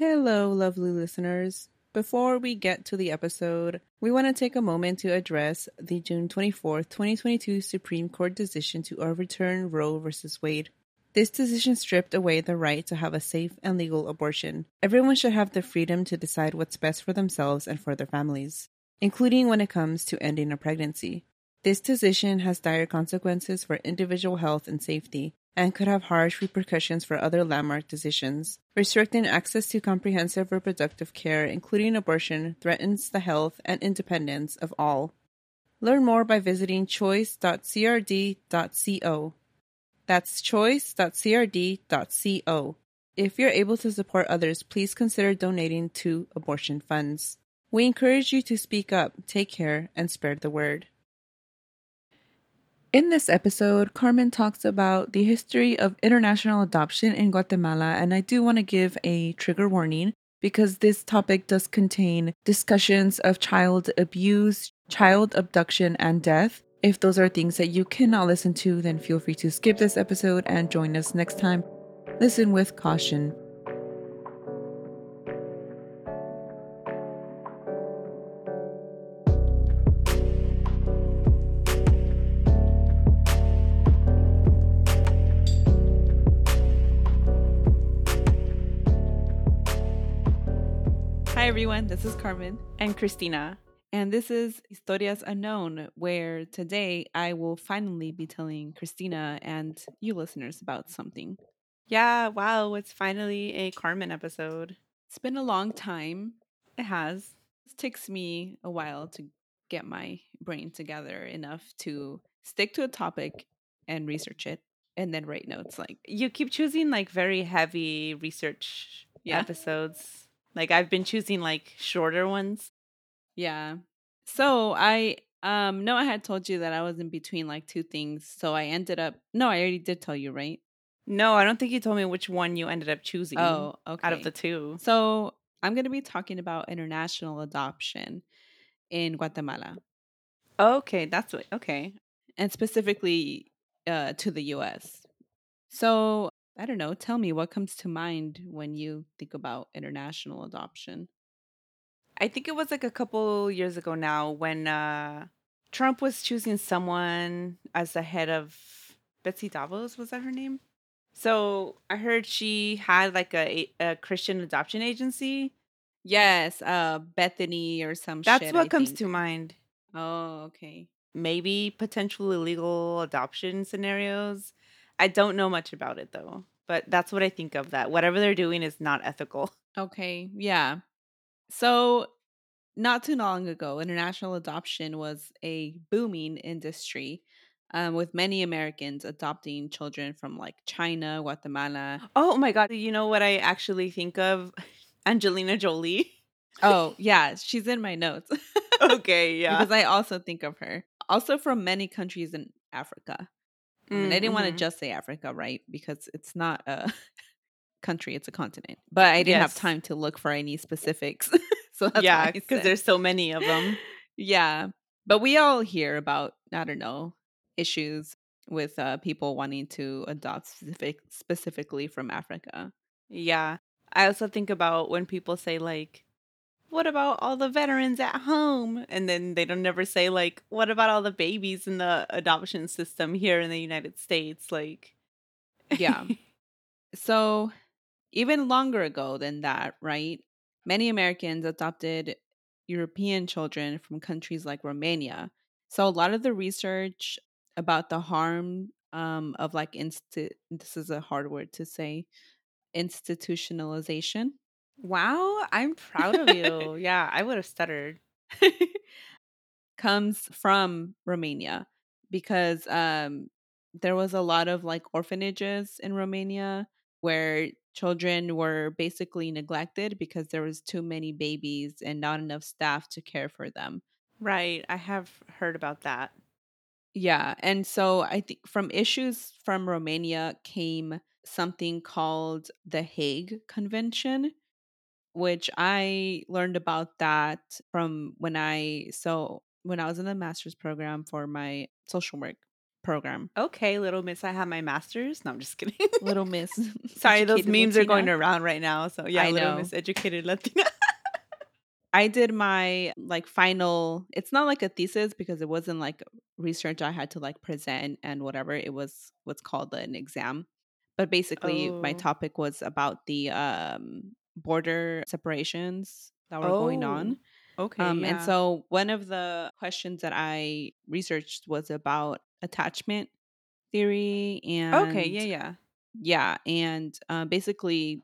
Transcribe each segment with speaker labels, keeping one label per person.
Speaker 1: Hello, lovely listeners. Before we get to the episode, we want to take a moment to address the June 24th, 2022 Supreme Court decision to overturn Roe v. Wade. This decision stripped away the right to have a safe and legal abortion. Everyone should have the freedom to decide what's best for themselves and for their families, including when it comes to ending a pregnancy. This decision has dire consequences for individual health and safety, and could have harsh repercussions for other landmark decisions. Restricting access to comprehensive reproductive care, including abortion, threatens the health and independence of all. Learn more by visiting choice.crd.co. That's choice.crd.co. If you're able to support others, please consider donating to abortion funds. We encourage you to speak up, take care, and spread the word. In this episode, Carmen talks about the history of international adoption in Guatemala, and I do want to give a trigger warning because this topic does contain discussions of child abuse, child abduction, and death. If those are things that you cannot listen to, then feel free to skip this episode and join us next time. Listen with caution. Everyone. This is Carmen.
Speaker 2: and Christina.
Speaker 1: And this is Historias Unknown, where today I will finally be telling Christina and you listeners about something.
Speaker 2: Yeah, wow, it's finally a Carmen episode.
Speaker 1: It's been a long time. It has. It takes me a while to get my brain together enough to stick to a topic and research it and then write notes like
Speaker 2: You keep choosing like very heavy research
Speaker 1: Yeah.
Speaker 2: episodes. Like I've been choosing like shorter ones.
Speaker 1: Yeah. So I um no I had told you that I was in between like two things. So I ended up no, I already did tell you, right?
Speaker 2: No, I don't think you told me which one you ended up choosing
Speaker 1: Oh, okay.
Speaker 2: out of the two.
Speaker 1: So I'm going to be talking about international adoption in Guatemala
Speaker 2: Okay, that's what okay.
Speaker 1: and specifically uh, to the US. So I don't know. Tell me what comes to mind when you think about international adoption.
Speaker 2: I think it was like a couple years ago now when uh Trump was choosing someone as the head of Betsy DeVos, was that her name? So I heard she had like a, a Christian adoption agency.
Speaker 1: Yes, uh, Bethany or some
Speaker 2: That's
Speaker 1: shit,
Speaker 2: what
Speaker 1: I
Speaker 2: comes
Speaker 1: think.
Speaker 2: to mind.
Speaker 1: Oh, okay.
Speaker 2: Maybe potential illegal adoption scenarios. I don't know much about it though, but that's what I think of that. Whatever they're doing is not ethical.
Speaker 1: Okay, yeah. So, not too long ago, international adoption was a booming industry, um, with many Americans adopting children from like China, Guatemala.
Speaker 2: Oh my god, you know what I actually think of? Angelina Jolie.
Speaker 1: Oh, yeah, she's in my notes
Speaker 2: okay, yeah.
Speaker 1: because I also think of her. Also from many countries in Africa. I mean, I didn't want to
Speaker 2: Mhm.
Speaker 1: just say Africa, right? Because it's not a country, it's a continent. But I didn't have time to look for any specifics. so that's
Speaker 2: yeah, because there's so many of them.
Speaker 1: Yeah. But we all hear about, I don't know, issues with uh, people wanting to adopt specific, specifically from Africa.
Speaker 2: Yeah. I also think about when people say like, "What about all the veterans at home?" and then they don't never say like, "What about all the babies in the adoption system here in the United States?" Like,
Speaker 1: Yeah. So, even longer ago than that, right? Many Americans adopted European children from countries like Romania. So, a lot of the research about the harm um, of like, insti- this is a hard word to say, institutionalization.
Speaker 2: Wow, I'm proud of you. yeah, I would have stuttered.
Speaker 1: comes from Romania because um, there was a lot of like orphanages in Romania where children were basically neglected because there was too many babies and not enough staff to care for them.
Speaker 2: Right, I have heard about that.
Speaker 1: Yeah, and so I think from issues from Romania came something called the Hague Convention, which I learned about that from when I so when I was in the master's program for my social work. program. Okay, little miss, I have my master's. No, I'm just kidding.
Speaker 2: little miss.
Speaker 1: Sorry, those memes Latina. are going around right now. So yeah, I little know. miss educated Latina. I did my like final it's not like a thesis because it wasn't like research I had to like present and whatever. It was what's called an exam. But basically oh. my topic was about the um border separations that were oh. going on. Okay. Um, yeah. And so one of the questions that I researched was about attachment theory and
Speaker 2: okay yeah yeah
Speaker 1: yeah and uh, basically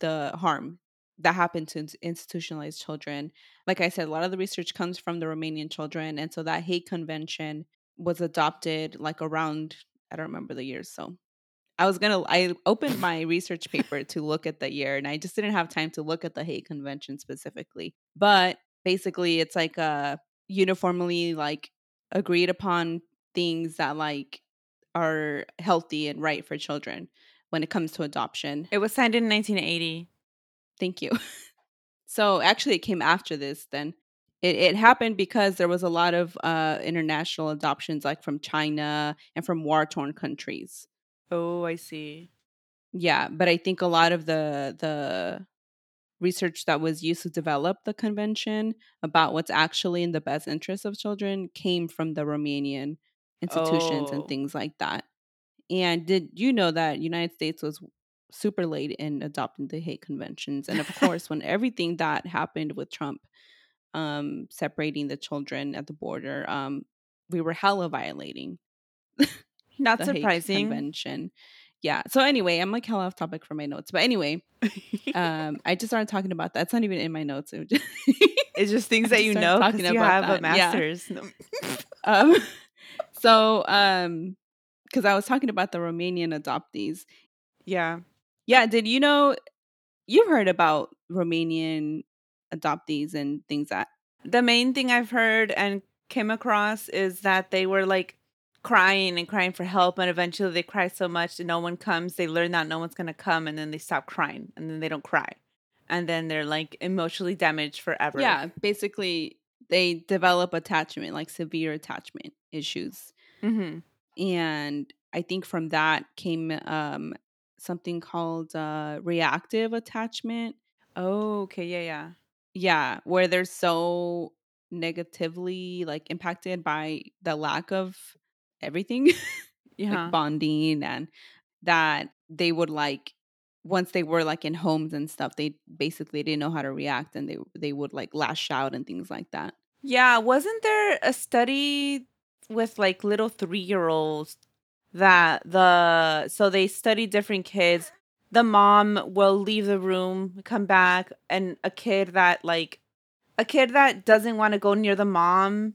Speaker 1: the harm that happened to institutionalized children like i said a lot of the research comes from the romanian children and so that Hague Convention was adopted like around i don't remember the years so i was gonna i opened my research paper to look at the year and i just didn't have time to look at the Hague Convention specifically but basically it's like a uniformly like agreed upon things that like are healthy and right for children when it comes to adoption.
Speaker 2: It was signed in 1980.
Speaker 1: Thank you. so actually, it came after this. Then it, it happened because there was a lot of uh, international adoptions, like from China and from war torn countries.
Speaker 2: Oh, I see.
Speaker 1: Yeah, but I think a lot of the the research that was used to develop the convention about what's actually in the best interest of children came from the Romanian institutions oh. and things like that. And did you know that United States was super late in adopting the Hague Conventions? And of course, when everything that happened with Trump um, separating the children at the border, um, we were hella violating.
Speaker 2: Not surprising.
Speaker 1: Convention. Yeah. So anyway, I'm like hell off topic for my notes, but anyway, um, I just started talking about that. It's not even in my notes. It just
Speaker 2: it's just things that you know because you have that. a master's. Yeah.
Speaker 1: um, so, um, because I was talking about the Romanian adoptees.
Speaker 2: Yeah.
Speaker 1: Yeah. Did you know you've heard about Romanian adoptees and things that
Speaker 2: the main thing I've heard and came across is that they were like crying and crying for help and eventually they cry so much that no one comes they learn that no one's going to come and then they stop crying and then they don't cry and then they're like emotionally damaged forever
Speaker 1: yeah basically they develop attachment like severe attachment issues. Mm-hmm. And I think from that came um, something called uh, reactive attachment.
Speaker 2: Oh, okay. Yeah, yeah.
Speaker 1: Yeah, where they're so negatively like impacted by the lack of everything. yeah. like bonding and that they would like once they were like in homes and stuff, they basically didn't know how to react and they they would like lash out and things like that.
Speaker 2: Yeah, wasn't there a study with like little three year olds that the so they study different kids. The mom will leave the room, come back, and a kid that like a kid that doesn't want to go near the mom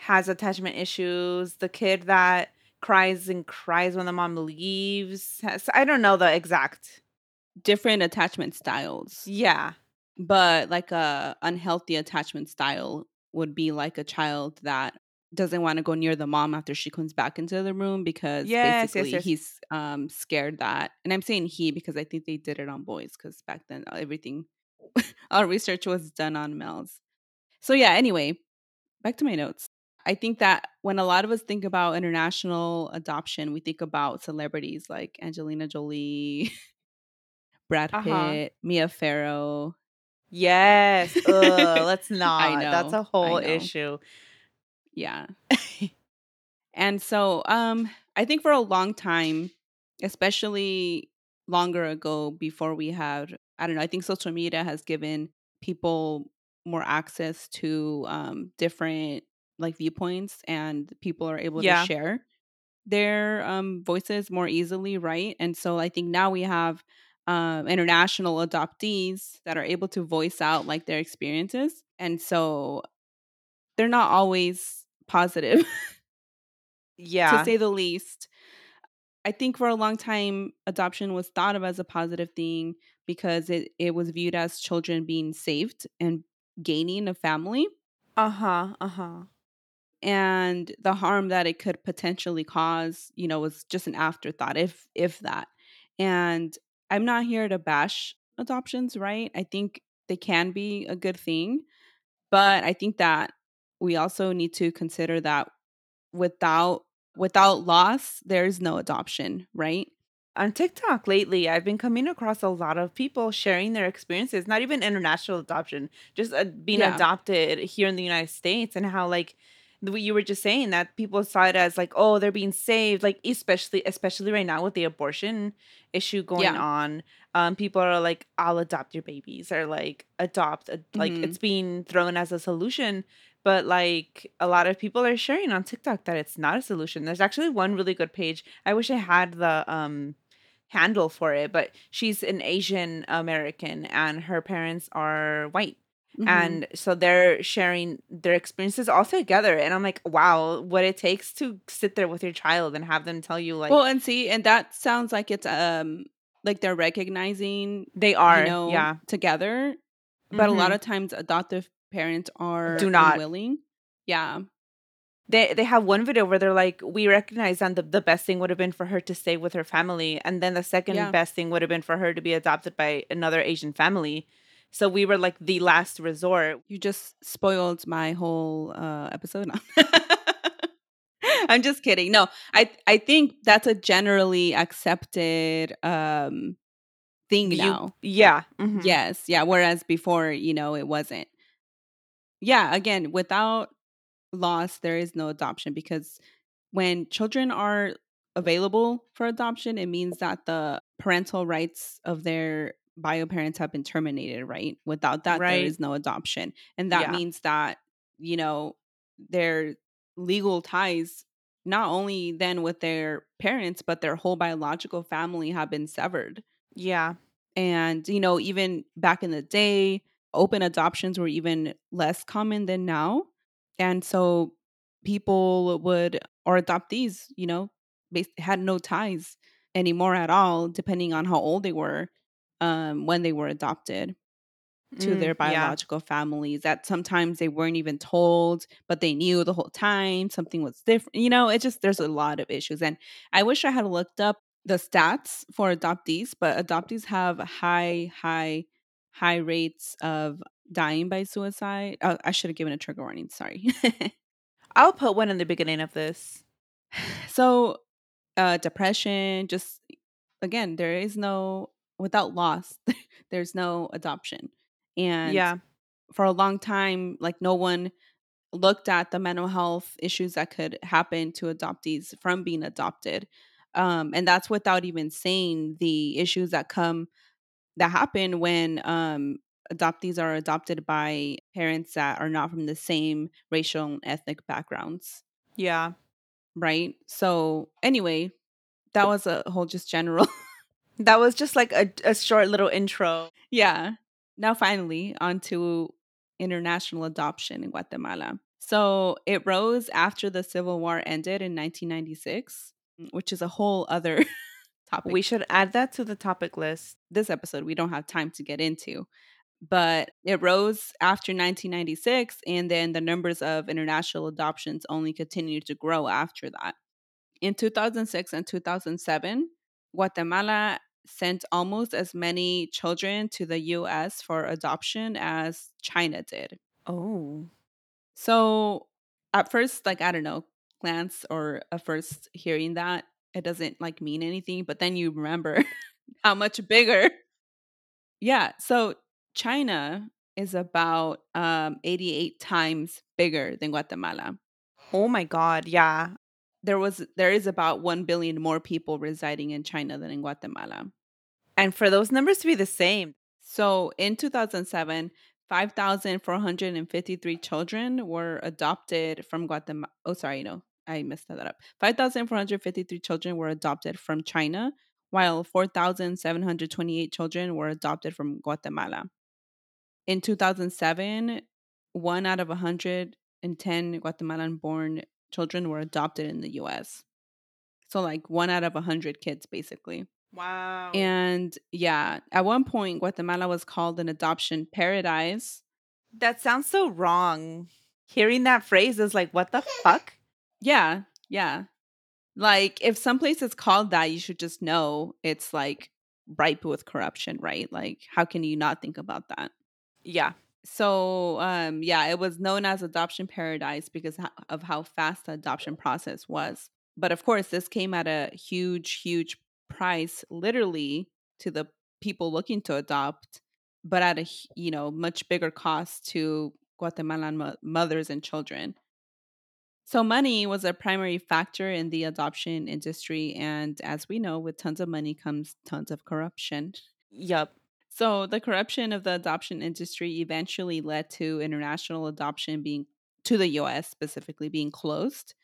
Speaker 2: has attachment issues. The kid that cries and cries when the mom leaves. Has, I don't know the exact
Speaker 1: different attachment styles.
Speaker 2: Yeah.
Speaker 1: But like a unhealthy attachment style would be like a child that doesn't want to go near the mom after she comes back into the room because yes, basically yes, yes. he's um scared that and i'm saying he because i think they did it on boys because back then uh, everything our research was done on males so yeah anyway back to my notes i think that when a lot of us think about international adoption we think about celebrities like angelina jolie brad uh-huh. pitt uh-huh. mia farrow
Speaker 2: yes Ugh, let's not know, that's a whole issue
Speaker 1: yeah. and so um I think for a long time, especially longer ago before we had I don't know, I think social media has given people more access to um different like viewpoints and people are able yeah. to share their um voices more easily, right? And so I think now we have um, international adoptees that are able to voice out like their experiences. And so they're not always positive.
Speaker 2: yeah.
Speaker 1: To say the least. I think for a long time, adoption was thought of as a positive thing because it, it was viewed as children being saved and gaining a family.
Speaker 2: Uh huh. Uh huh.
Speaker 1: And the harm that it could potentially cause, you know, was just an afterthought, if if that. And I'm not here to bash adoptions, right? I think they can be a good thing, but I think that we also need to consider that without without loss, there's no adoption, right?
Speaker 2: On TikTok lately, I've been coming across a lot of people sharing their experiences, not even international adoption, just uh, being
Speaker 1: Yeah.
Speaker 2: adopted here in the United States, and how like you were just saying that people saw it as like, oh, they're being saved, like especially especially right now with the abortion issue going
Speaker 1: Yeah.
Speaker 2: on. Um, people are like, I'll adopt your babies, or like adopt, a, like
Speaker 1: Mhm.
Speaker 2: it's being thrown as a solution. But like a lot of people are sharing on TikTok that it's not a solution. There's actually one really good page. I wish I had the um handle for it, but she's an Asian American and her parents are white.
Speaker 1: Mhm.
Speaker 2: And so they're sharing their experiences all together. And I'm like, wow, what it takes to sit there with your child and have them tell you, like,
Speaker 1: well, and see, and that sounds like it's um like they're recognizing
Speaker 2: they are.
Speaker 1: you know
Speaker 2: yeah.
Speaker 1: together, but a lot
Speaker 2: Mhm.
Speaker 1: of times adoptive parents are
Speaker 2: Do not.
Speaker 1: unwilling. Yeah,
Speaker 2: They, they have one video where they're like, we recognize that the, the best thing would have been for her to stay with her family. And then the second
Speaker 1: Yeah.
Speaker 2: best thing would have been for her to be adopted by another Asian family. So we were like the last resort.
Speaker 1: you just spoiled my whole uh episode. I'm just kidding. No, I I think that's a generally accepted um thing
Speaker 2: View-
Speaker 1: now.
Speaker 2: Yeah. mhm.
Speaker 1: Yes, yeah. Whereas before, you know, it wasn't. Yeah, again, without loss, there is no adoption because when children are available for adoption, it means that the parental rights of their bio parents have been terminated, right? Without that, there
Speaker 2: Right.
Speaker 1: is no adoption. And that
Speaker 2: Yeah.
Speaker 1: means that, you know, their legal ties, not only then with their parents, but their whole biological family have been severed
Speaker 2: Yeah.
Speaker 1: and you know even back in the day open adoptions were even less common than now and so people would or adoptees you know had no ties anymore at all depending on how old they were um, when they were adopted to
Speaker 2: Mm,
Speaker 1: their
Speaker 2: yeah.
Speaker 1: biological families that sometimes they weren't even told but they knew the whole time something was different you know it just there's a lot of issues and i wish i had looked up the stats for adoptees but adoptees have high high high rates of dying by suicide oh, i should have given a trigger warning sorry
Speaker 2: I'll put one in the beginning of this.
Speaker 1: so uh depression just again there is no without loss there's no adoption and
Speaker 2: yeah.
Speaker 1: for a long time like no one looked at the mental health issues that could happen to adoptees from being adopted um, and that's without even saying the issues that come that happen when um, adoptees are adopted by parents that are not from the same racial and ethnic backgrounds
Speaker 2: Yeah.
Speaker 1: right so anyway that was a whole just general
Speaker 2: That was just like a, a short little intro.
Speaker 1: Yeah. Now, finally, on to international adoption in Guatemala. So it rose after the Civil War ended in 1996, mm. which is a whole other topic.
Speaker 2: We should add that to the topic list.
Speaker 1: this episode we don't have time to get into. But it rose after 1996, and then the numbers of international adoptions only continued to grow after that. In 2006 and 2007, Guatemala sent almost as many children to the US for adoption as China did.
Speaker 2: Oh.
Speaker 1: So, at first, like, I don't know, glance or at first hearing that, it doesn't like mean anything, but then you remember how much bigger. Yeah. So, China is about um, 88 times bigger than Guatemala.
Speaker 2: Oh my God. Yeah.
Speaker 1: There was there is about 1 billion more people residing in China than in Guatemala.
Speaker 2: And for those numbers to be the same.
Speaker 1: So in 2007, 5,453 children were adopted from Guatemala. Oh, sorry, no, I messed that up. 5,453 children were adopted from China, while 4,728 children were adopted from Guatemala. In 2007, one out of 110 Guatemalan born children were adopted in the US. So, like one out of a 100 kids, basically.
Speaker 2: Wow.
Speaker 1: And yeah, at one point, Guatemala was called an adoption paradise.
Speaker 2: that sounds so wrong. Hearing that phrase is like, what the fuck?
Speaker 1: Yeah, yeah. Like, if someplace is called that, you should just know it's like ripe with corruption, right? Like, how can you not think about that?
Speaker 2: Yeah.
Speaker 1: So, um, yeah, it was known as adoption paradise because of how fast the adoption process was. But of course, this came at a huge, huge price, literally to the people looking to adopt, but at a you know much bigger cost to Guatemalan mo- mothers and children. So money was a primary factor in the adoption industry, and as we know, with tons of money comes tons of corruption.
Speaker 2: Yup.
Speaker 1: So the corruption of the adoption industry eventually led to international adoption being to the US specifically being closed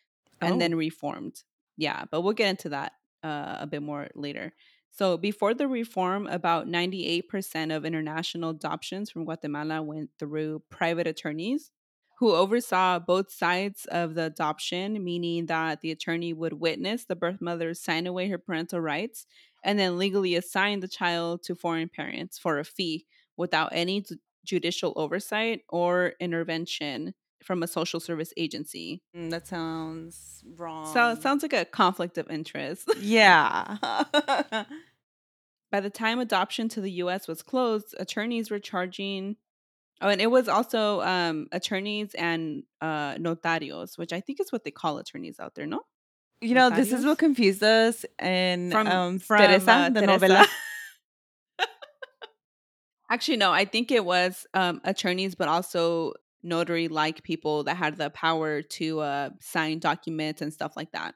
Speaker 1: and
Speaker 2: Oh.
Speaker 1: then reformed. Yeah, but we'll get into that uh, a bit more later. So before the reform, about 98% of international adoptions from Guatemala went through private attorneys who oversaw both sides of the adoption, meaning that the attorney would witness the birth mother sign away her parental rights and then legally assign the child to foreign parents for a fee without any ju- judicial oversight or intervention from a social service agency.
Speaker 2: Mm, that sounds wrong.
Speaker 1: So it sounds like a conflict of interest.
Speaker 2: yeah.
Speaker 1: By the time adoption to the US was closed, attorneys were charging Oh, and it was also um attorneys and uh notarios, which I think is what they call attorneys out there, no?
Speaker 2: you know, this is what confused us and
Speaker 1: From-
Speaker 2: um,
Speaker 1: from,
Speaker 2: Teresa,
Speaker 1: uh,
Speaker 2: the
Speaker 1: Teresa.
Speaker 2: novela.
Speaker 1: Actually, no, I think it was um attorneys, but also notary like people that had the power to uh sign documents and stuff like that.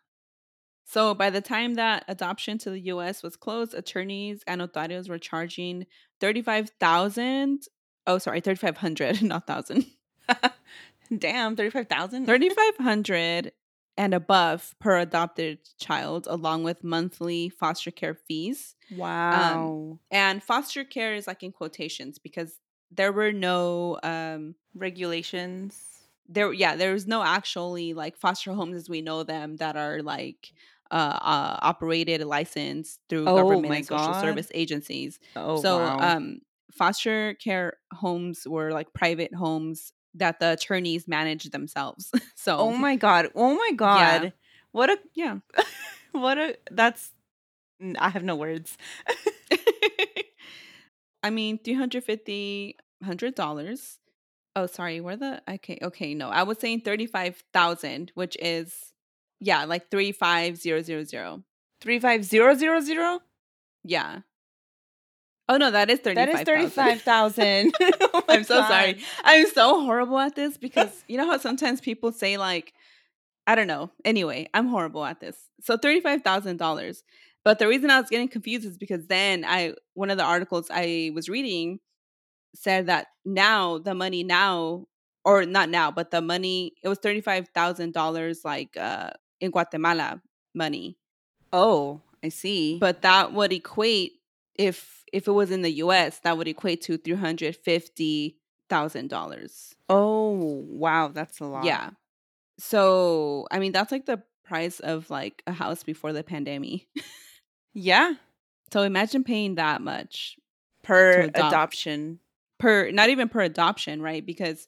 Speaker 1: So by the time that adoption to the US was closed, attorneys and notarios were charging 35,000 Oh, sorry, 3500, not 1000.
Speaker 2: Damn, 35,000?
Speaker 1: 3500 and above per adopted child along with monthly foster care fees.
Speaker 2: Wow.
Speaker 1: And foster care is like in quotations because there were no um
Speaker 2: Regulations.
Speaker 1: there yeah there was no actually like foster homes as we know them that are like uh, uh operated licensed through
Speaker 2: Oh
Speaker 1: government and social
Speaker 2: God.
Speaker 1: service agencies
Speaker 2: Oh,
Speaker 1: so
Speaker 2: wow.
Speaker 1: um foster care homes were like private homes that the attorneys managed themselves oh so
Speaker 2: oh my God. Oh my God. What a,
Speaker 1: yeah
Speaker 2: what a, that's, I have no words.
Speaker 1: I mean, three hundred fifty, hundred dollars. Oh, sorry. Where the okay? Okay, no, I was saying thirty five thousand, which is yeah, like three five zero zero zero.
Speaker 2: 35000?
Speaker 1: Yeah. Oh no, that is thirty
Speaker 2: That is thirty five thousand.
Speaker 1: Oh I'm so sorry. I'm so horrible at this because you know how sometimes people say like, I don't know. Anyway, I'm horrible at this. So thirty five thousand dollars. But the reason I was getting confused is because then I one of the articles I was reading said that now the money now or not now, but the money it was thirty five thousand dollars like uh in Guatemala money.
Speaker 2: Oh, I see.
Speaker 1: But that would equate if if it was in the US, that would equate to three hundred fifty thousand dollars.
Speaker 2: oh, wow. That's a lot.
Speaker 1: Yeah. So I mean that's like the price of like a house before the pandemic.
Speaker 2: Yeah.
Speaker 1: so imagine paying that much
Speaker 2: Per
Speaker 1: adopt.
Speaker 2: adoption.
Speaker 1: per not even per adoption, right? Because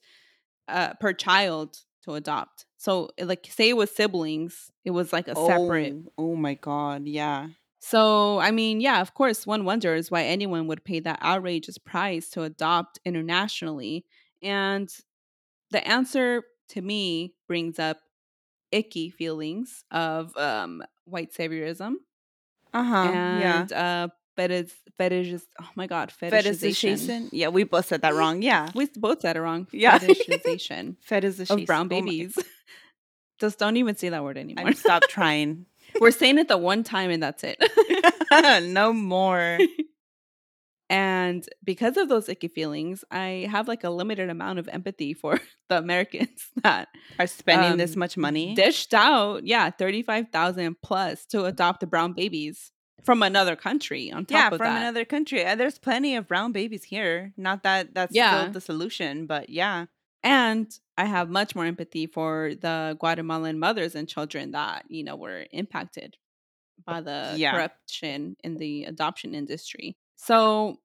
Speaker 1: uh per child to adopt. So like say it was siblings, it was like a separate.
Speaker 2: Oh, oh my God. Yeah.
Speaker 1: So I mean, yeah, of course one wonders why anyone would pay that outrageous price to adopt internationally. And the answer to me brings up icky feelings of um white saviorism
Speaker 2: Uh huh. yeah.
Speaker 1: uh fetish fetish oh my god fetishization.
Speaker 2: Fetishization. Yeah, we both said that wrong. Yeah.
Speaker 1: We both said it wrong.
Speaker 2: Yeah.
Speaker 1: Fetishization
Speaker 2: Fetishization.
Speaker 1: of brown
Speaker 2: Oh
Speaker 1: babies. Just don't even say that word anymore.
Speaker 2: I'm stop trying.
Speaker 1: We're saying it the one time and that's it.
Speaker 2: no more.
Speaker 1: and because of those icky feelings, I have like a limited amount of empathy for the Americans that
Speaker 2: Are spending this
Speaker 1: um,
Speaker 2: much money?
Speaker 1: dished out, yeah, 35,000 plus to adopt the brown babies from another country on top of that.
Speaker 2: yeah,
Speaker 1: of
Speaker 2: from
Speaker 1: that.
Speaker 2: another country. Uh, There's plenty of brown babies here. Not that that's
Speaker 1: Yeah.
Speaker 2: still the solution, but yeah.
Speaker 1: And I have much more empathy for the Guatemalan mothers and children that, you know, were impacted by the
Speaker 2: Yeah.
Speaker 1: corruption in the adoption industry. So,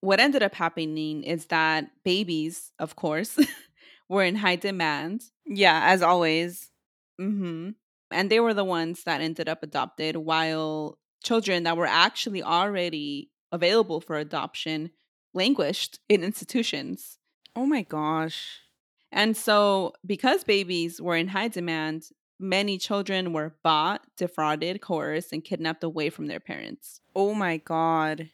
Speaker 1: what ended up happening is that babies, of course, were in high demand.
Speaker 2: Yeah, as always.
Speaker 1: hmm And they were the ones that ended up adopted, while children that were actually already available for adoption languished in institutions.
Speaker 2: Oh my gosh.
Speaker 1: And so, because babies were in high demand, many children were bought, defrauded, coerced, and kidnapped away from their parents.
Speaker 2: Oh my god.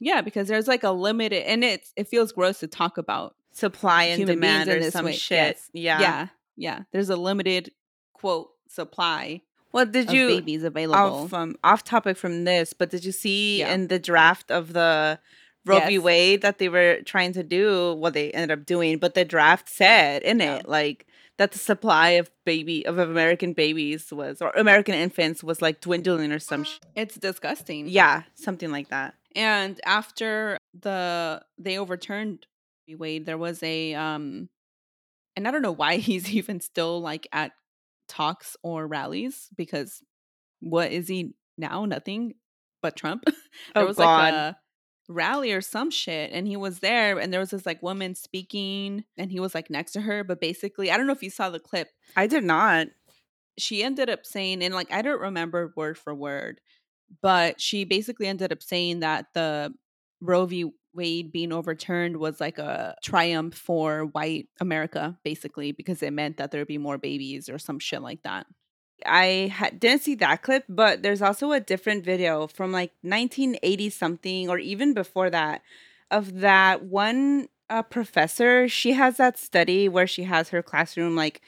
Speaker 1: Yeah, because there's like a limited, and it's it feels gross to talk about
Speaker 2: Supply and
Speaker 1: human beings
Speaker 2: demand
Speaker 1: in
Speaker 2: or
Speaker 1: this
Speaker 2: some
Speaker 1: way.
Speaker 2: shit.
Speaker 1: Yes.
Speaker 2: Yeah.
Speaker 1: yeah, yeah. There's a limited quote supply
Speaker 2: What did
Speaker 1: of
Speaker 2: you
Speaker 1: babies available.
Speaker 2: off um, off topic from this, but did you see
Speaker 1: Yeah.
Speaker 2: in the draft of the Roe v. Wade that they were trying to do what they ended up doing, but the draft said in
Speaker 1: Yeah.
Speaker 2: it like that the supply of baby of American babies was or American infants was like dwindling or some sh-
Speaker 1: it's disgusting.
Speaker 2: yeah something like that.
Speaker 1: And after the they overturned Roe v. Wade, there was a um and I don't know why he's even still like at talks or rallies because what is he now? Nothing but Trump. there
Speaker 2: Oh,
Speaker 1: was
Speaker 2: God.
Speaker 1: like a rally or some shit and he was there and there was this like woman speaking and he was like next to her but basically I don't know if you saw the clip
Speaker 2: I did not.
Speaker 1: she ended up saying, and like I don't remember word for word, but she basically ended up saying that the Roe v. Wade being overturned was like a triumph for white America, basically, because it meant that there'd be more babies or some shit like that.
Speaker 2: I ha- didn't see that clip, but there's also a different video from like 1980 something or even before that of that one uh, professor. She has that study where she has her classroom like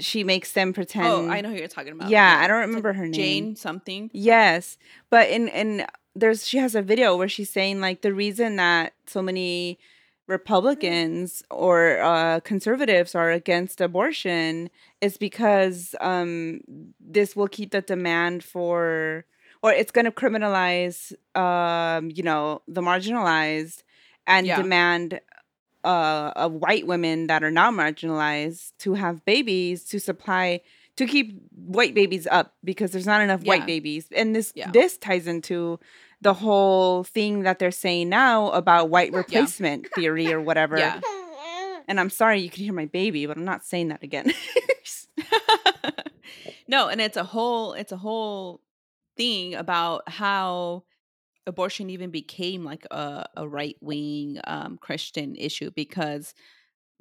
Speaker 2: she makes them pretend.
Speaker 1: oh, I know who you're talking about.
Speaker 2: Yeah, I don't
Speaker 1: It's, like,
Speaker 2: remember her name.
Speaker 1: Jane something.
Speaker 2: Yes, but in in there's she has a video where she's saying like the reason that so many Republicans or uh, conservatives are against abortion is because um, this will keep the demand for or it's going to criminalize um, you know the marginalized and
Speaker 1: Yeah.
Speaker 2: demand uh, of white women that are not marginalized to have babies to supply to keep white babies up because there's not enough
Speaker 1: Yeah.
Speaker 2: white babies and this
Speaker 1: Yeah.
Speaker 2: this ties into the whole thing that they're saying now about white replacement theory or whatever.
Speaker 1: Yeah.
Speaker 2: and i'm sorry you can hear my baby but i'm not saying that again.
Speaker 1: No, and it's a whole it's a whole thing about how abortion even became like a, a right wing um, Christian issue because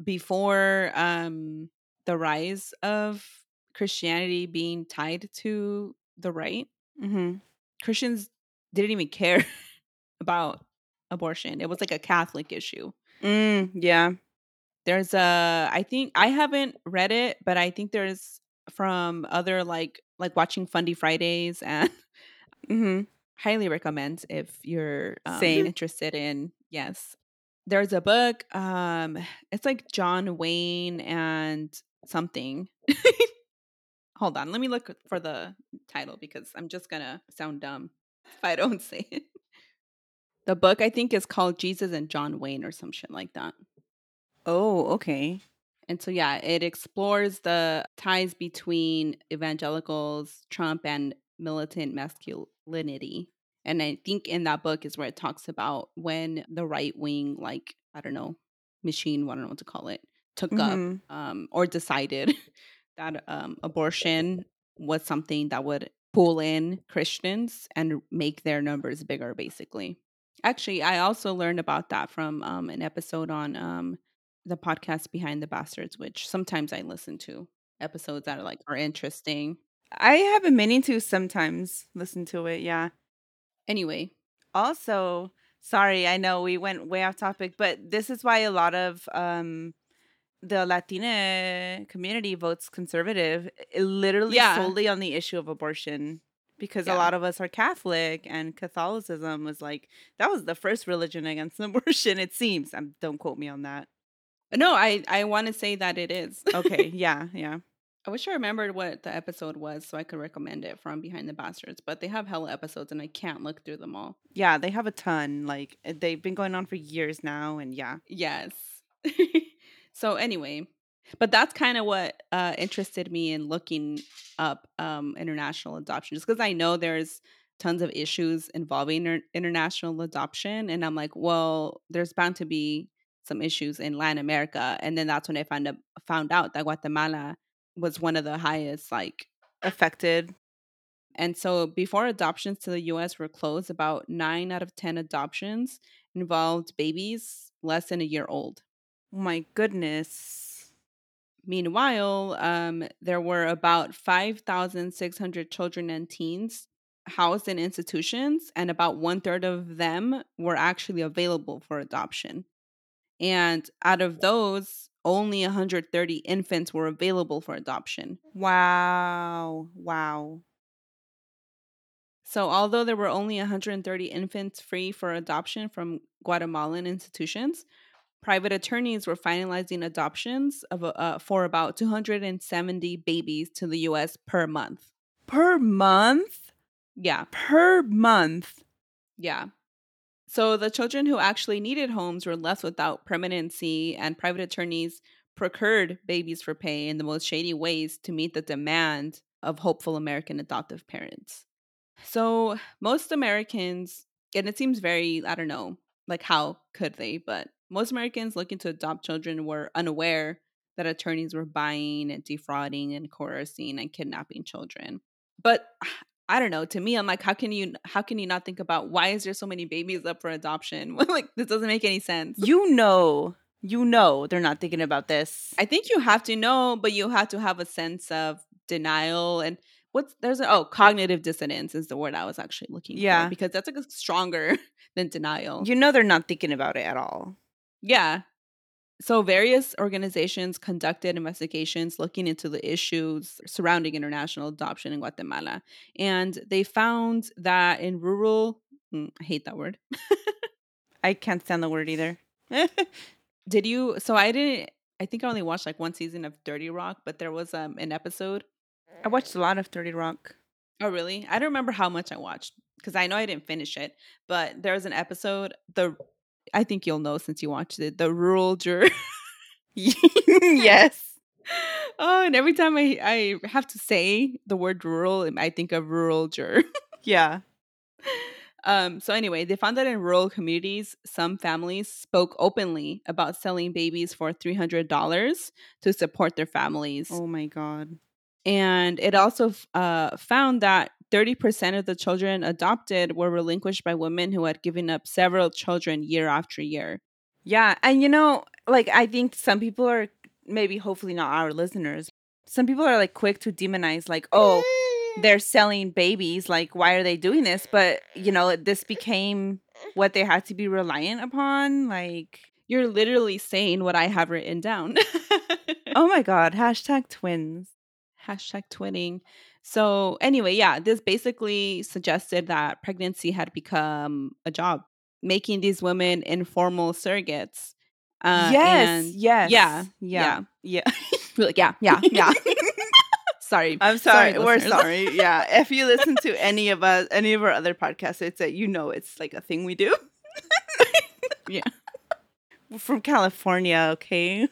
Speaker 1: before um, the rise of Christianity being tied to the right,
Speaker 2: hmm
Speaker 1: Christians didn't even care about abortion. It was like a Catholic issue.
Speaker 2: mm, yeah
Speaker 1: There's a I think I haven't read it, but I think there's from other like like watching Fundie Fridays and
Speaker 2: hmm
Speaker 1: highly recommend if you're um,
Speaker 2: Same.
Speaker 1: interested in yes. There's a book um it's like John Wayne and something. Hold on, let me look for the title because I'm just going to sound dumb if I don't say it. The book I think is called Jesus and John Wayne or some shit like that.
Speaker 2: oh okay
Speaker 1: And so, yeah, it explores the ties between evangelicals, Trump, and militant masculinity. And I think in that book is where it talks about when the right wing, like, I don't know, machine, I don't know what to call it, took
Speaker 2: Mhm.
Speaker 1: up um, or decided that um, abortion was something that would pull in Christians and make their numbers bigger, basically. Actually, I also learned about that from um, an episode on um, the podcast Behind the Bastards, which sometimes I listen to episodes that are like are interesting.
Speaker 2: i have a meaning to sometimes listen to it yeah
Speaker 1: Anyway,
Speaker 2: also sorry i know we went way off topic but this is why a lot of um the latina community votes conservative literally
Speaker 1: Yeah.
Speaker 2: solely on the issue of abortion because
Speaker 1: Yeah.
Speaker 2: a lot of us are catholic and catholicism was like that was the first religion against abortion it seems um, don't quote me on that
Speaker 1: no, I I want to say that it is
Speaker 2: okay yeah yeah
Speaker 1: I wish I remembered what the episode was so I could recommend it from Behind the Bastards, but they have hella episodes and I can't look through them all.
Speaker 2: yeah they have a ton like uh, they've been going on for years now and yeah
Speaker 1: Yes. so anyway, but that's kind of what uh, interested me in looking up um, international adoption, just because I know there's tons of issues involving inter- international adoption, and I'm like, well, there's bound to be some issues in Latin America, and then that's when I found out found out that Guatemala was one of the highest like
Speaker 2: affected
Speaker 1: and so before adoptions to the US were closed, about nine out of 10 adoptions involved babies less than a year old.
Speaker 2: Oh my goodness
Speaker 1: Meanwhile, um, there were about 5,600 children and teens housed in institutions, and about one third of them were actually available for adoption. And out of those, only 130 infants were available for adoption.
Speaker 2: Wow. Wow.
Speaker 1: So, although there were only 130 infants free for adoption from Guatemalan institutions, private attorneys were finalizing adoptions of uh, for about 270 babies to the U.S. per month.
Speaker 2: Per month?
Speaker 1: Yeah,
Speaker 2: Per month.
Speaker 1: yeah. So the children who actually needed homes were left without permanency, and private attorneys procured babies for pay in the most shady ways to meet the demand of hopeful American adoptive parents. So most Americans, and it seems very, I don't know, like how could they, but most Americans looking to adopt children were unaware that attorneys were buying and defrauding and coercing and kidnapping children. But I don't know. To me, I'm like, how can you how can you not think about why is there so many babies up for adoption? like this doesn't make any sense.
Speaker 2: You know, you know they're not thinking about this.
Speaker 1: I think you have to know, but you have to have a sense of denial and what's there's a, oh cognitive dissonance is the word I was actually looking
Speaker 2: Yeah.
Speaker 1: for because that's like stronger than denial.
Speaker 2: You know they're not thinking about it at all.
Speaker 1: Yeah. So, various organizations conducted investigations looking into the issues surrounding international adoption in Guatemala. And they found that in rural, mm, I hate that word.
Speaker 2: I can't stand the word either.
Speaker 1: Did you? So, I didn't, I think I only watched like one season of 30 Rock, but there was um, an episode.
Speaker 2: I watched a lot of 30 Rock.
Speaker 1: Oh, really? I don't remember how much I watched because I know I didn't finish it, but there was an episode, the, I think you'll know since you watched it, the rural juror.
Speaker 2: yes.
Speaker 1: Oh, and every time I, I have to say the word rural, I think of rural juror.
Speaker 2: Yeah.
Speaker 1: um, so anyway, they found that in rural communities, some families spoke openly about selling babies for three hundred dollars to support their families,
Speaker 2: Oh my god.
Speaker 1: and it also uh, found that thirty percent of the children adopted were relinquished by women who had given up several children year after year.
Speaker 2: Yeah, and you know, like I think some people are maybe hopefully not our listeners. Some people are like quick to demonize like, "Oh, mm. they're selling babies. Like why are they doing this?" But, you know, this became what they had to be reliant upon. Like,
Speaker 1: You're literally saying what I have written down.
Speaker 2: oh my god, hashtag twins.
Speaker 1: hashtag twinning. So anyway, yeah, this basically suggested that pregnancy had become a job, making these women informal surrogates. Uh,
Speaker 2: yes, yes.
Speaker 1: yeah,
Speaker 2: Yeah. Yeah.
Speaker 1: Like, yeah, yeah, yeah. sorry,
Speaker 2: I'm sorry. We're sorry. Yeah. If you listen to any of us, any of our other podcasts, it's that you know it's like a thing we do.
Speaker 1: Yeah.
Speaker 2: We're from California, okay?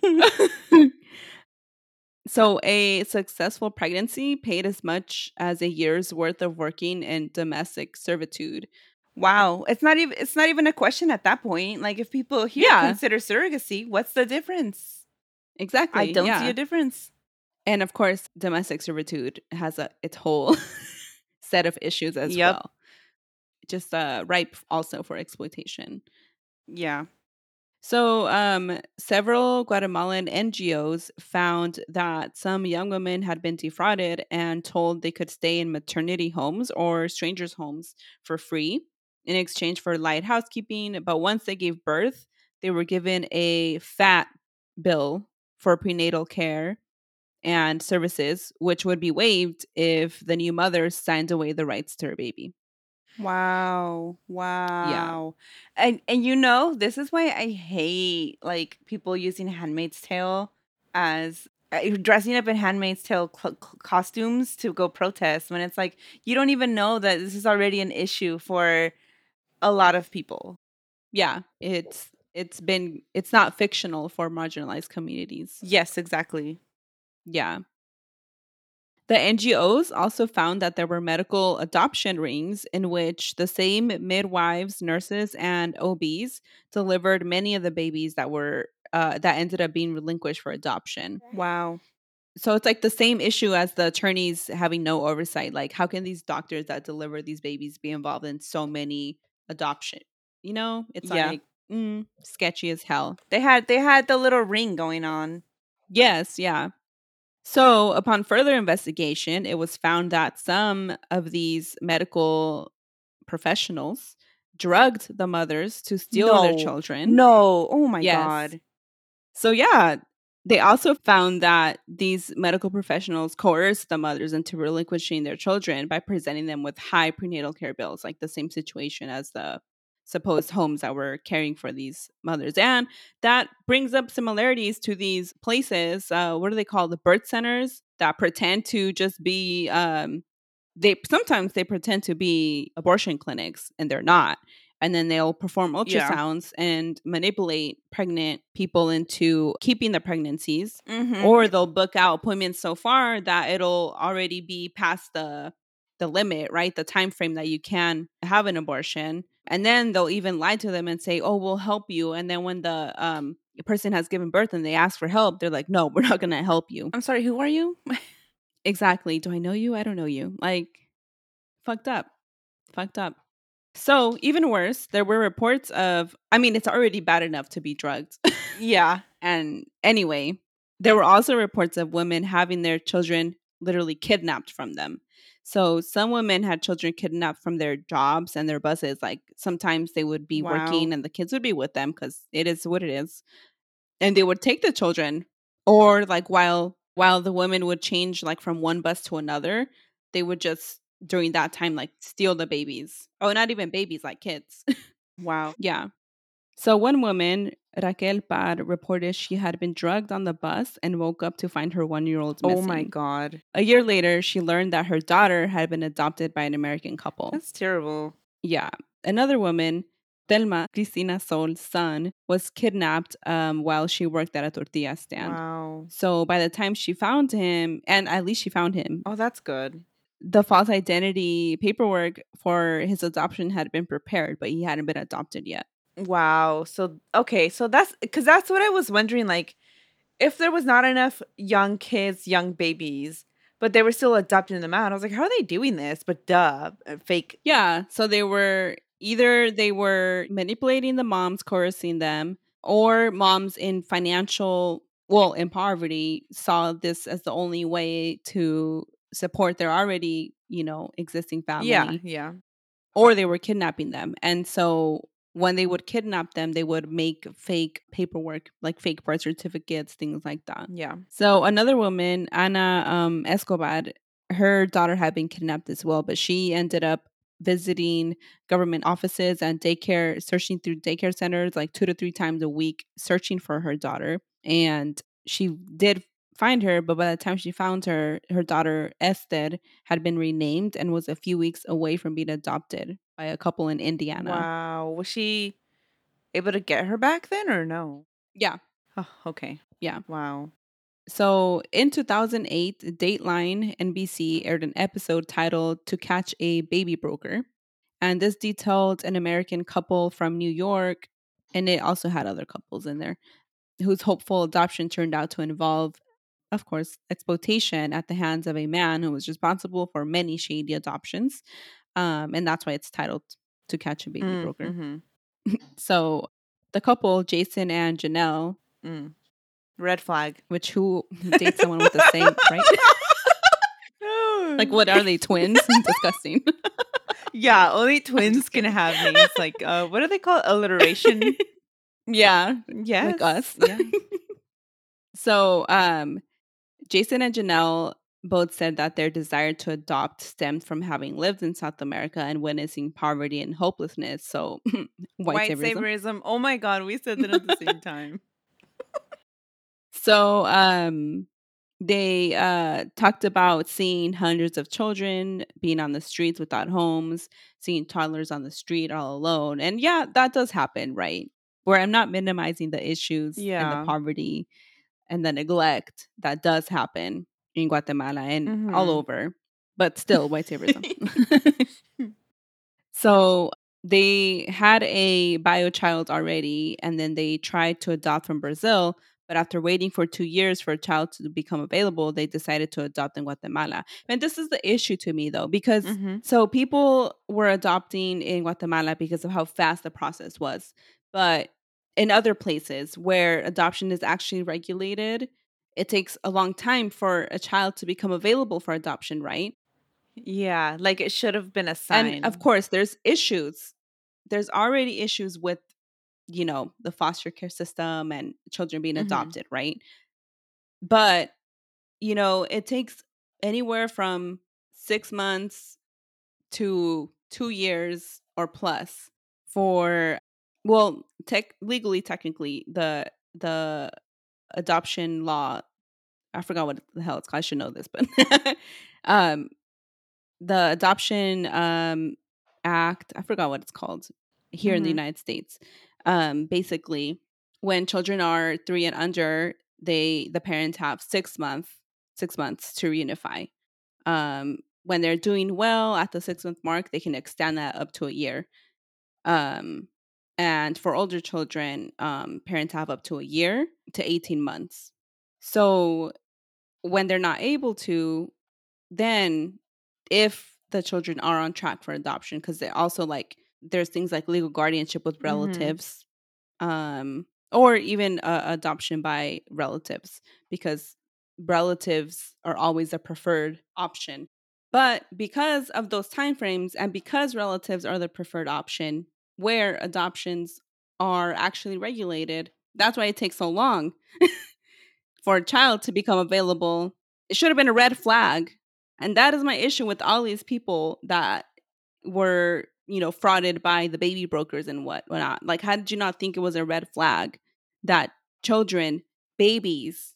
Speaker 1: So a successful pregnancy paid as much as a year's worth of working in domestic servitude.
Speaker 2: wow. It's not even it's not even a question at that point. Like if people here
Speaker 1: Yeah.
Speaker 2: consider surrogacy, what's the difference?
Speaker 1: Exactly.
Speaker 2: I don't
Speaker 1: yeah.
Speaker 2: see a difference.
Speaker 1: And of course, domestic servitude has a its whole set of issues as
Speaker 2: Yep.
Speaker 1: well. Just uh, ripe also for exploitation.
Speaker 2: Yeah.
Speaker 1: So, um, several Guatemalan NGOs found that some young women had been defrauded and told they could stay in maternity homes or strangers' homes for free in exchange for light housekeeping. But once they gave birth, they were given a fat bill for prenatal care and services, which would be waived if the new mother signed away the rights to her baby.
Speaker 2: Wow. Wow. Yeah. And and you know, this is why I hate like people using Handmaid's Tale as uh, dressing up in Handmaid's Tale cl- cl- costumes to go protest when it's like you don't even know that this is already an issue for a lot of people.
Speaker 1: Yeah, it's it's been it's not fictional for marginalized communities.
Speaker 2: Yes, exactly.
Speaker 1: Yeah. The NGOs also found that there were medical adoption rings in which the same midwives, nurses, and OBs delivered many of the babies that were uh, that ended up being relinquished for adoption.
Speaker 2: Wow.
Speaker 1: So it's like the same issue as the attorneys having no oversight. Like, how can these doctors that deliver these babies be involved in so many adoption? You know, it's
Speaker 2: Yeah.
Speaker 1: like mm, sketchy as hell.
Speaker 2: They had they had the little ring going on.
Speaker 1: Yes, yeah. So, upon further investigation, it was found that some of these medical professionals drugged the mothers to steal their children.
Speaker 2: No. Oh my
Speaker 1: Yes.
Speaker 2: god.
Speaker 1: So, yeah, they also found that these medical professionals coerced the mothers into relinquishing their children by presenting them with high prenatal care bills, like the same situation as the supposed homes that were caring for these mothers. And that brings up similarities to these places. Uh, what do they call the birth centers that pretend to just be? Um, they sometimes they pretend to be abortion clinics and they're not and then they'll perform
Speaker 2: Yeah.
Speaker 1: ultrasounds and manipulate pregnant people into keeping the pregnancies
Speaker 2: Mm-hmm.
Speaker 1: or they'll book out appointments so far that it'll already be past the the limit right the time frame that you can have an abortion and then they'll even lie to them and say oh we'll help you. And then when the um person has given birth and they ask for help they're like no we're not going to help you.
Speaker 2: I'm sorry. Who are you?
Speaker 1: exactly. Do i know you? I don't know you. Like fucked up. Fucked up. So even worse there were reports of i mean it's already bad enough to be drugged.
Speaker 2: Yeah.
Speaker 1: and anyway there were also reports of women having their children literally kidnapped from them so some women had children kidnapped from their jobs and their buses like sometimes they would be working and the kids would be with them because it is what it is and they would take the children or like while while the women would change like from one bus to another they would just during that time like steal the babies. Oh not even babies like kids.
Speaker 2: Wow.
Speaker 1: yeah. So one woman raquel par reported she had been drugged on the bus and woke up to find her one year old missing
Speaker 2: Oh my god.
Speaker 1: a year later she learned that her daughter had been adopted by an american couple
Speaker 2: That's terrible.
Speaker 1: yeah. Another woman, Thelma Cristina Sol's son, was kidnapped um, while she worked at a tortilla stand.
Speaker 2: Wow.
Speaker 1: So by the time she found him, and at least she found him,
Speaker 2: Oh, that's good.
Speaker 1: the false identity paperwork for his adoption had been prepared, but he hadn't been adopted yet.
Speaker 2: Wow. So okay, so that's because that's what I was wondering. Like, if there was not enough young kids, young babies, but they were still adopting them out, I was like, how are they doing this? But duh, uh, fake.
Speaker 1: Yeah. So they were either they were manipulating the moms, coercing them, or moms in financial, well, in poverty saw this as the only way to support their already, you know, existing family.
Speaker 2: Yeah, yeah.
Speaker 1: Or they were kidnapping them. And so when they would kidnap them, they would make fake paperwork, like fake birth certificates, things like that.
Speaker 2: Yeah.
Speaker 1: So another woman, Ana um, Escobar, her daughter had been kidnapped as well, but she ended up visiting government offices and daycare, searching through daycare centers like two to three times a week, searching for her daughter. And she did find her, but by the time she found her, her daughter Esther had been renamed and was a few weeks away from being adopted by a couple in Indiana.
Speaker 2: Wow. Was she able to get her back then or no?
Speaker 1: Yeah.
Speaker 2: Oh, okay.
Speaker 1: Yeah.
Speaker 2: Wow.
Speaker 1: So in 2008, Dateline NBC aired an episode titled To Catch a Baby Broker. And this detailed an American couple from New York, and it also had other couples in there, whose hopeful adoption turned out to involve, of course, exploitation at the hands of a man who was responsible for many shady adoptions. Um, and that's why it's titled To Catch a Baby
Speaker 2: Mm,
Speaker 1: Broker.
Speaker 2: mhm,
Speaker 1: So the couple, Jason and Janelle,
Speaker 2: mm. Red flag.
Speaker 1: which who dates someone with the same, right? Like, what are they twins? Disgusting.
Speaker 2: Yeah, only twins can have names. Like, uh, what do they call alliteration?
Speaker 1: yeah,
Speaker 2: Yeah.
Speaker 1: like us.
Speaker 2: Yeah.
Speaker 1: so, um, Jason and Janelle both said that their desire to adopt stemmed from having lived in South America and witnessing poverty and hopelessness. So, white,
Speaker 2: White
Speaker 1: saviorism.
Speaker 2: saviorism. Oh my god, we said that at the same time.
Speaker 1: So, um, they uh talked about seeing hundreds of children being on the streets without homes, seeing toddlers on the street all alone. And yeah, that does happen, right? Where I'm not minimizing the issues and
Speaker 2: Yeah.
Speaker 1: the poverty and the neglect that does happen in Guatemala and all
Speaker 2: Mhm.
Speaker 1: over, but still white saviorism. so they had a bio child already, and then they tried to adopt from Brazil. But after waiting for two years for a child to become available, they decided to adopt in Guatemala. And this is the issue to me, though, because
Speaker 2: Mhm.
Speaker 1: so people were adopting in Guatemala because of how fast the process was. But in other places where adoption is actually regulated, it takes a long time for a child to become available for adoption, right?
Speaker 2: Yeah, like it should have been a sign.
Speaker 1: And of course, there's issues. There's already issues with, you know, the foster care system and children being
Speaker 2: Mhm.
Speaker 1: adopted, right? But, you know, it takes anywhere from six months to two years or plus for, well, tech legally, technically, the the adoption law. I forgot what the hell it's called. I should know this, but um, the adoption um act. I forgot what it's called here in the
Speaker 2: Mhm.
Speaker 1: United States. Um, basically, when children are three and under, they the parents have six month six months to reunify. Um, when they're doing well at the six month mark, they can extend that up to a year. Um, and for older children, um, parents have up to a year to 18 months. So when they're not able to, then if the children are on track for adoption, because they also like there's things like legal guardianship with
Speaker 2: Mhm.
Speaker 1: relatives, um, or even uh, adoption by relatives, because relatives are always a preferred option. But because of those timeframes and because relatives are the preferred option, where adoptions are actually regulated, that's why it takes so long for a child to become available. It should have been a red flag. And that is my issue with all these people that were, you know, frauded by the baby brokers and what whatnot. Like, how did you not think it was a red flag that children, babies,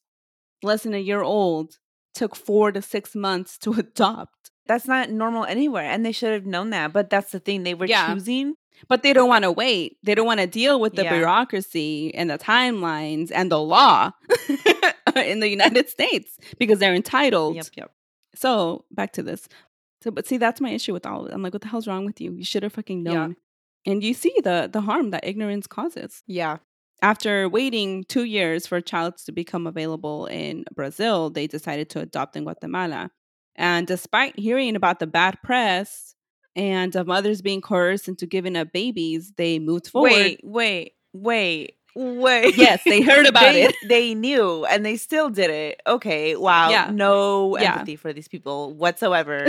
Speaker 1: less than a year old, took four to six months to adopt?
Speaker 2: That's not normal anywhere, and they should have known that. But that's the thing; they were
Speaker 1: Yeah.
Speaker 2: choosing.
Speaker 1: But they don't want to wait. They don't want to deal with the
Speaker 2: Yeah.
Speaker 1: bureaucracy and the timelines and the law in the United States because they're entitled.
Speaker 2: Yep, yep.
Speaker 1: So back to this. So, but see, that's my issue with all of it. I'm like, what the hell's wrong with you? You should have fucking
Speaker 2: Yeah.
Speaker 1: known. And you see the the harm that ignorance causes.
Speaker 2: Yeah.
Speaker 1: After waiting two years for a child to become available in Brazil, they decided to adopt in Guatemala. And despite hearing about the bad press and of mothers being coerced into giving up babies, they moved forward.
Speaker 2: Wait, wait, wait, wait.
Speaker 1: Yes, they heard about
Speaker 2: they,
Speaker 1: it.
Speaker 2: They knew, and they still did it. Okay, wow.
Speaker 1: Yeah.
Speaker 2: No
Speaker 1: Yeah.
Speaker 2: empathy for these people whatsoever.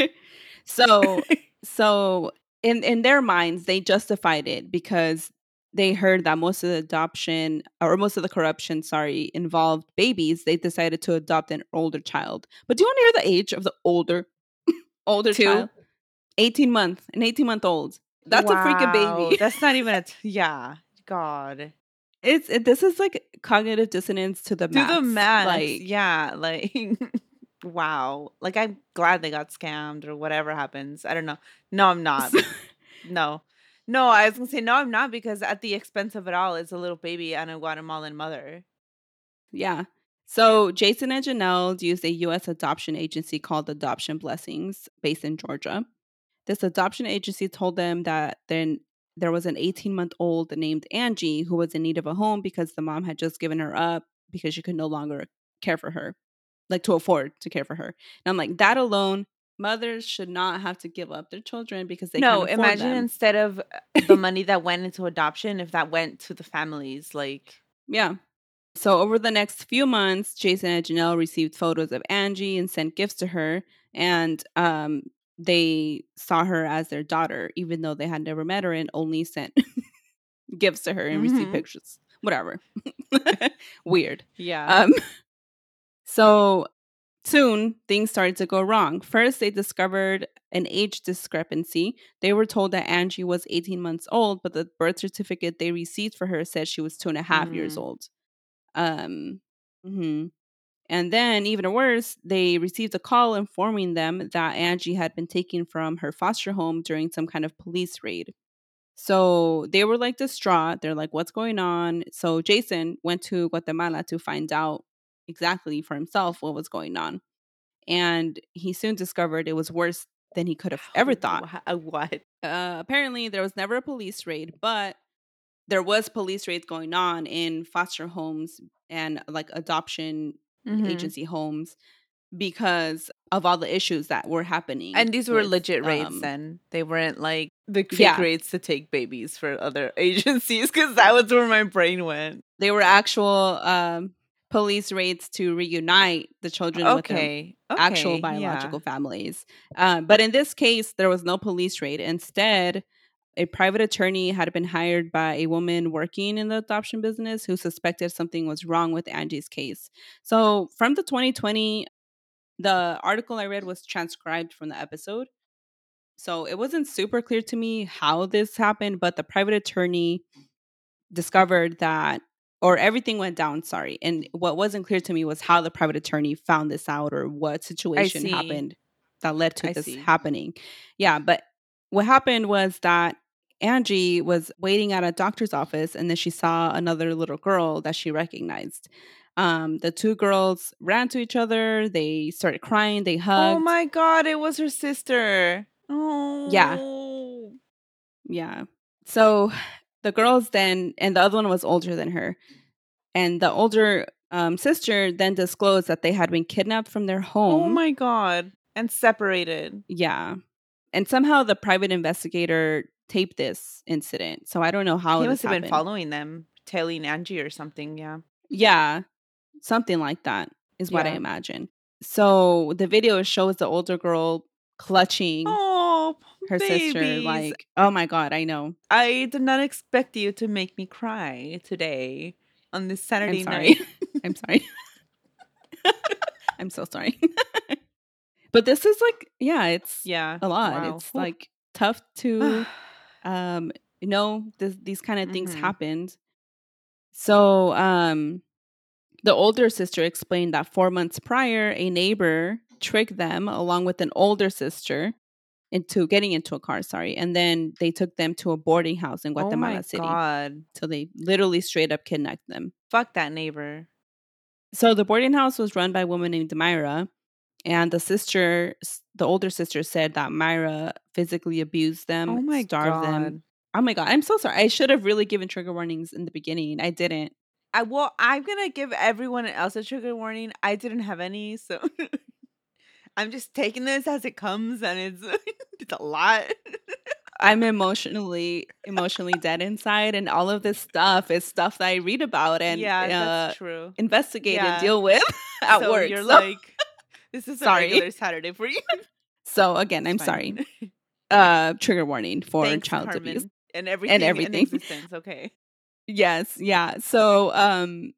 Speaker 1: so so in in their minds they justified it because they heard that most of the adoption or most of the corruption sorry involved babies they decided to adopt an older child but do you want to hear the age of the older older
Speaker 2: Two?
Speaker 1: child 18 month an 18 month old that's a freaking baby
Speaker 2: That's not even a. T- yeah. God.
Speaker 1: it's it, this is like cognitive dissonance to the
Speaker 2: Do the
Speaker 1: max.
Speaker 2: math.
Speaker 1: like
Speaker 2: yeah. Like, wow. Like, I'm glad they got scammed or whatever happens. I don't know. No, I'm not. no. No, I was going to say, no, I'm not because at the expense of it all is a little baby and a Guatemalan mother.
Speaker 1: Yeah. So Jason and Janelle used a U.S. adoption agency called Adoption Blessings, based in Georgia. This adoption agency told them that then there was an 18 month old named Angie who was in need of a home because the mom had just given her up because she could no longer care for her, like to afford to care for her. And I'm like, that alone, mothers should not have to give up their children because they
Speaker 2: no,
Speaker 1: can't afford
Speaker 2: imagine
Speaker 1: them.
Speaker 2: instead of uh, the money that went into adoption, if that went to the families, like,
Speaker 1: Yeah. So over the next few months, Jason and Janelle received photos of Angie and sent gifts to her. And um, they saw her as their daughter, even though they had never met her and only sent gifts to her and received
Speaker 2: Mhm.
Speaker 1: pictures. Whatever. Weird.
Speaker 2: yeah.
Speaker 1: Um, so soon things started to go wrong. First, they discovered an age discrepancy. They were told that Angie was 18 months old, but the birth certificate they received for her said she was two and a half years
Speaker 2: Mm.
Speaker 1: old. Um, mhm. And then, even worse, they received a call informing them that Angie had been taken from her foster home during some kind of police raid. So they were like distraught. They're like, what's going on? So Jason went to Guatemala to find out exactly for himself what was going on. And he soon discovered it was worse than he could have ever thought.
Speaker 2: What?
Speaker 1: Uh, apparently, there was never a police raid, but there was police raids going on in foster homes and like adoption
Speaker 2: Mhm.
Speaker 1: agency homes because of all the issues that were happening.
Speaker 2: And these were
Speaker 1: with,
Speaker 2: legit raids
Speaker 1: um,
Speaker 2: then. They weren't like the fake
Speaker 1: Yeah.
Speaker 2: raids to take babies for other agencies because that was where my brain went.
Speaker 1: They were actual um police raids to reunite the children with their
Speaker 2: Okay.
Speaker 1: actual
Speaker 2: okay,
Speaker 1: biological families. Um, but in this case, there was no police raid. Instead, a private attorney had been hired by a woman working in the adoption business who suspected something was wrong with Angie's case. So, from the 2020, the article I read was transcribed from the episode. So, it wasn't super clear to me how this happened, but the private attorney discovered that or everything went down sorry and what wasn't clear to me was how the private attorney found this out or what situation happened that led to
Speaker 2: I
Speaker 1: this
Speaker 2: see.
Speaker 1: happening yeah but what happened was that angie was waiting at a doctor's office and then she saw another little girl that she recognized um, the two girls ran to each other they started crying they hugged
Speaker 2: Oh my god, it was her sister. Oh.
Speaker 1: Yeah. Yeah. So the girls then, and the other one was older than her. And the older um, sister then disclosed that they had been kidnapped from their home.
Speaker 2: Oh my god. And separated.
Speaker 1: Yeah. And somehow the private investigator taped this incident. So I don't know how
Speaker 2: he must have been following them, tailing Angie or something. Yeah.
Speaker 1: Yeah. Something like that is what I imagine. So the video shows the older girl clutching
Speaker 2: Oh,
Speaker 1: her sister. Like, oh my God, I know.
Speaker 2: I did not expect you to make me cry today on this Saturday
Speaker 1: I'm sorry.
Speaker 2: night.
Speaker 1: I'm sorry. I'm so sorry. but this is like, yeah, it's
Speaker 2: yeah.
Speaker 1: a lot.
Speaker 2: Wow.
Speaker 1: It's like tough to um you know this, these kind of things
Speaker 2: Mhm.
Speaker 1: happened. So um the older sister explained that four months prior, a neighbor tricked them along with an older sister into getting into a car, sorry. And then they took them to a boarding house in Guatemala
Speaker 2: oh my
Speaker 1: City.
Speaker 2: God.
Speaker 1: So they literally straight up kidnapped them.
Speaker 2: Fuck that neighbor.
Speaker 1: So the boarding house was run by a woman named Myra, and the sister, the older sister, said that Myra physically abused them,
Speaker 2: oh my
Speaker 1: starved
Speaker 2: God.
Speaker 1: them. Oh my god, I'm so sorry. I should have really given trigger warnings in the beginning. I didn't.
Speaker 2: I well, I'm gonna give everyone else a trigger warning. I didn't have any, so I'm just taking this as it comes, and it's it's a lot.
Speaker 1: I'm emotionally emotionally dead inside, and all of this stuff is stuff that I read about and
Speaker 2: yeah,
Speaker 1: uh,
Speaker 2: that's true.
Speaker 1: investigate
Speaker 2: Yeah.
Speaker 1: and deal with at
Speaker 2: so
Speaker 1: work.
Speaker 2: You're
Speaker 1: so,
Speaker 2: like, this is
Speaker 1: Sorry.
Speaker 2: a regular Saturday for you.
Speaker 1: so again, I'm sorry. Uh, trigger warning for
Speaker 2: Thanks,
Speaker 1: child
Speaker 2: Carmen,
Speaker 1: abuse.
Speaker 2: and everything, and
Speaker 1: everything.
Speaker 2: in. Okay.
Speaker 1: Yes, yeah. So, um,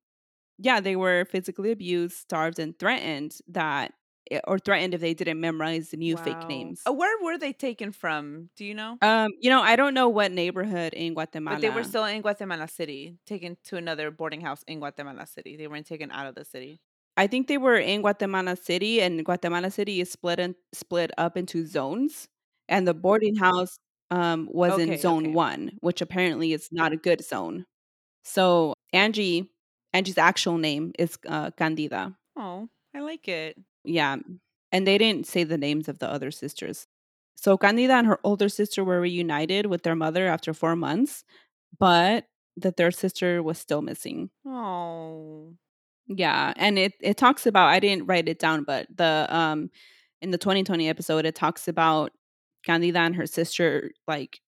Speaker 1: yeah, they were physically abused, starved, and threatened that, eh, or threatened if they didn't memorize the new fake names.
Speaker 2: Uh, where were they taken from? Do you know?
Speaker 1: Um, you know, I don't know what neighborhood in Guatemala.
Speaker 2: But they were still in Guatemala City, taken to another boarding house in Guatemala City. They weren't taken out of the city.
Speaker 1: I think they were in Guatemala City, and Guatemala City is split in, split up into zones, and the boarding house um was
Speaker 2: Okay,
Speaker 1: in zone
Speaker 2: okay.
Speaker 1: one, which apparently is not a good zone. So Angie, Angie's actual name is uh, Candida.
Speaker 2: Oh, I like it.
Speaker 1: Yeah. And they didn't say the names of the other sisters. So Candida and her older sister were reunited with their mother after four months, but the third sister was still missing.
Speaker 2: Oh,
Speaker 1: Yeah. And it, it talks about, I didn't write it down, but the, um, in the 2020 episode, it talks about Candida and her sister, like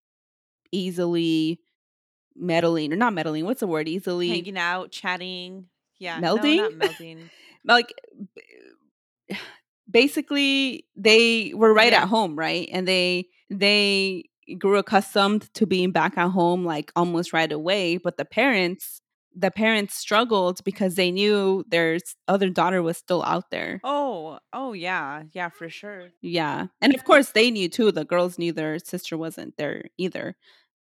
Speaker 1: easily meddling, or not meddling, what's the word? Easily
Speaker 2: hanging out, chatting. Yeah,
Speaker 1: Melding?
Speaker 2: No, not melding.
Speaker 1: like basically they were right
Speaker 2: Yeah.
Speaker 1: at home right and they they grew accustomed to being back at home like almost right away but the parents the parents struggled because they knew their other daughter was still out there
Speaker 2: Oh, oh yeah, yeah, for sure.
Speaker 1: yeah and of course they knew too the girls knew their sister wasn't there either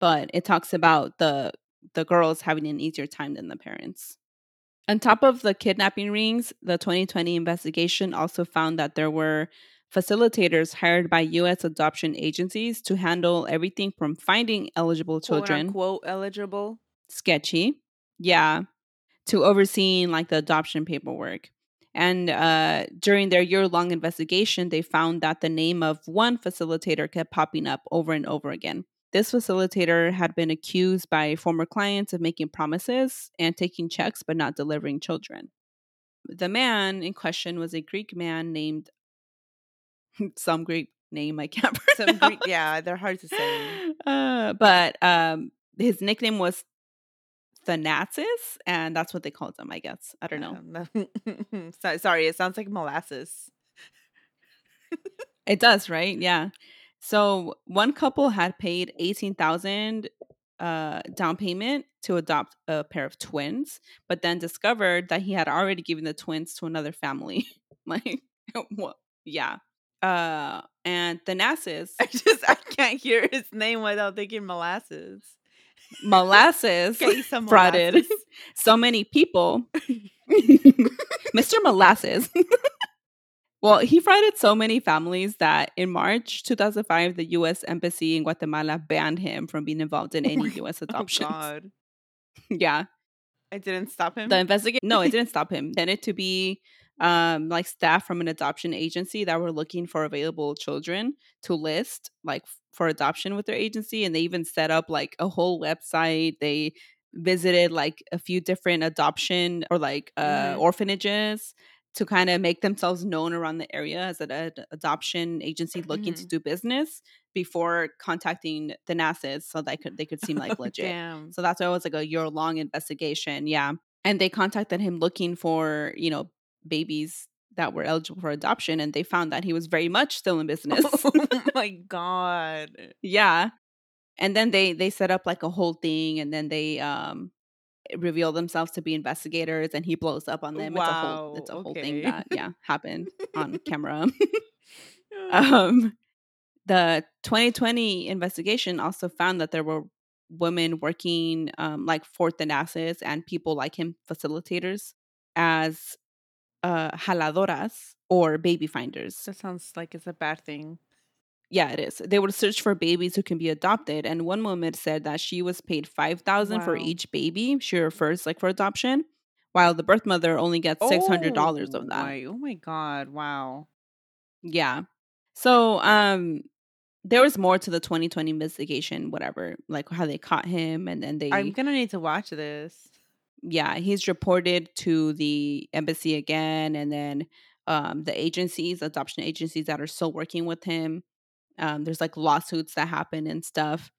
Speaker 1: but it talks about the the girls having an easier time than the parents on top of the kidnapping rings the 2020 investigation also found that there were facilitators hired by us adoption agencies to handle everything from finding eligible
Speaker 2: Quote
Speaker 1: children
Speaker 2: unquote eligible.
Speaker 1: sketchy yeah to overseeing like the adoption paperwork and uh, during their year-long investigation they found that the name of one facilitator kept popping up over and over again this facilitator had been accused by former clients of making promises and taking checks but not delivering children the man in question was a greek man named some greek name i can't
Speaker 2: Some. Greek, yeah, they're hard to say.
Speaker 1: uh, but um, his nickname was Thanasis, and that's what they called them, I guess. I don't know.
Speaker 2: So- Sorry, it sounds like molasses.
Speaker 1: It does, right? Yeah. So one couple had paid eighteen thousand uh down payment to adopt a pair of twins, but then discovered that he had already given the twins to another family. like what yeah. Uh and Thanasis
Speaker 2: I just I can't hear his name without thinking molasses.
Speaker 1: Molasses frauded
Speaker 2: molasses.
Speaker 1: so many people. Mr. Molasses. well, he frauded so many families that in March 2005, the U.S. Embassy in Guatemala banned him from being involved in oh any U.S.
Speaker 2: Oh
Speaker 1: adoptions.
Speaker 2: God,
Speaker 1: yeah.
Speaker 2: It didn't stop him.
Speaker 1: The investigation, no, it didn't stop him. Then it to be um like staff from an adoption agency that were looking for available children to list like for adoption with their agency and they even set up like a whole website they visited like a few different adoption or like uh
Speaker 2: Mhm.
Speaker 1: orphanages to kind of make themselves known around the area as an ad- adoption agency looking to
Speaker 2: Mhm.
Speaker 1: do business before contacting Thanasis so that could they could seem like legit.
Speaker 2: Damn.
Speaker 1: So that's why it was like a year long investigation. Yeah. And they contacted him looking for, you know, babies that were eligible for adoption. And they found that he was very much still in business.
Speaker 2: oh my God.
Speaker 1: yeah. And then they they set up like a whole thing and then they um reveal themselves to be investigators and he blows up on them. It's a whole it's a
Speaker 2: Wow,
Speaker 1: whole thing that yeah happened on camera. um the 2020 investigation also found that there were women working um, like for Thanasis and people like him facilitators as uh jaladoras or baby finders
Speaker 2: that sounds like it's a bad thing.
Speaker 1: yeah it is they would search for babies who can be adopted and one woman said that she was paid 5000 for each baby she refers like for adoption while the birth mother only gets $600
Speaker 2: Oh
Speaker 1: of that
Speaker 2: my- oh my God. Wow.
Speaker 1: Yeah. So um there was more to the 2020 investigation, whatever, like how they caught him and then they
Speaker 2: I'm going to need to watch this.
Speaker 1: Yeah, he's reported to the embassy again and then um the agencies, adoption agencies that are still working with him. Um there's like lawsuits that happen and stuff.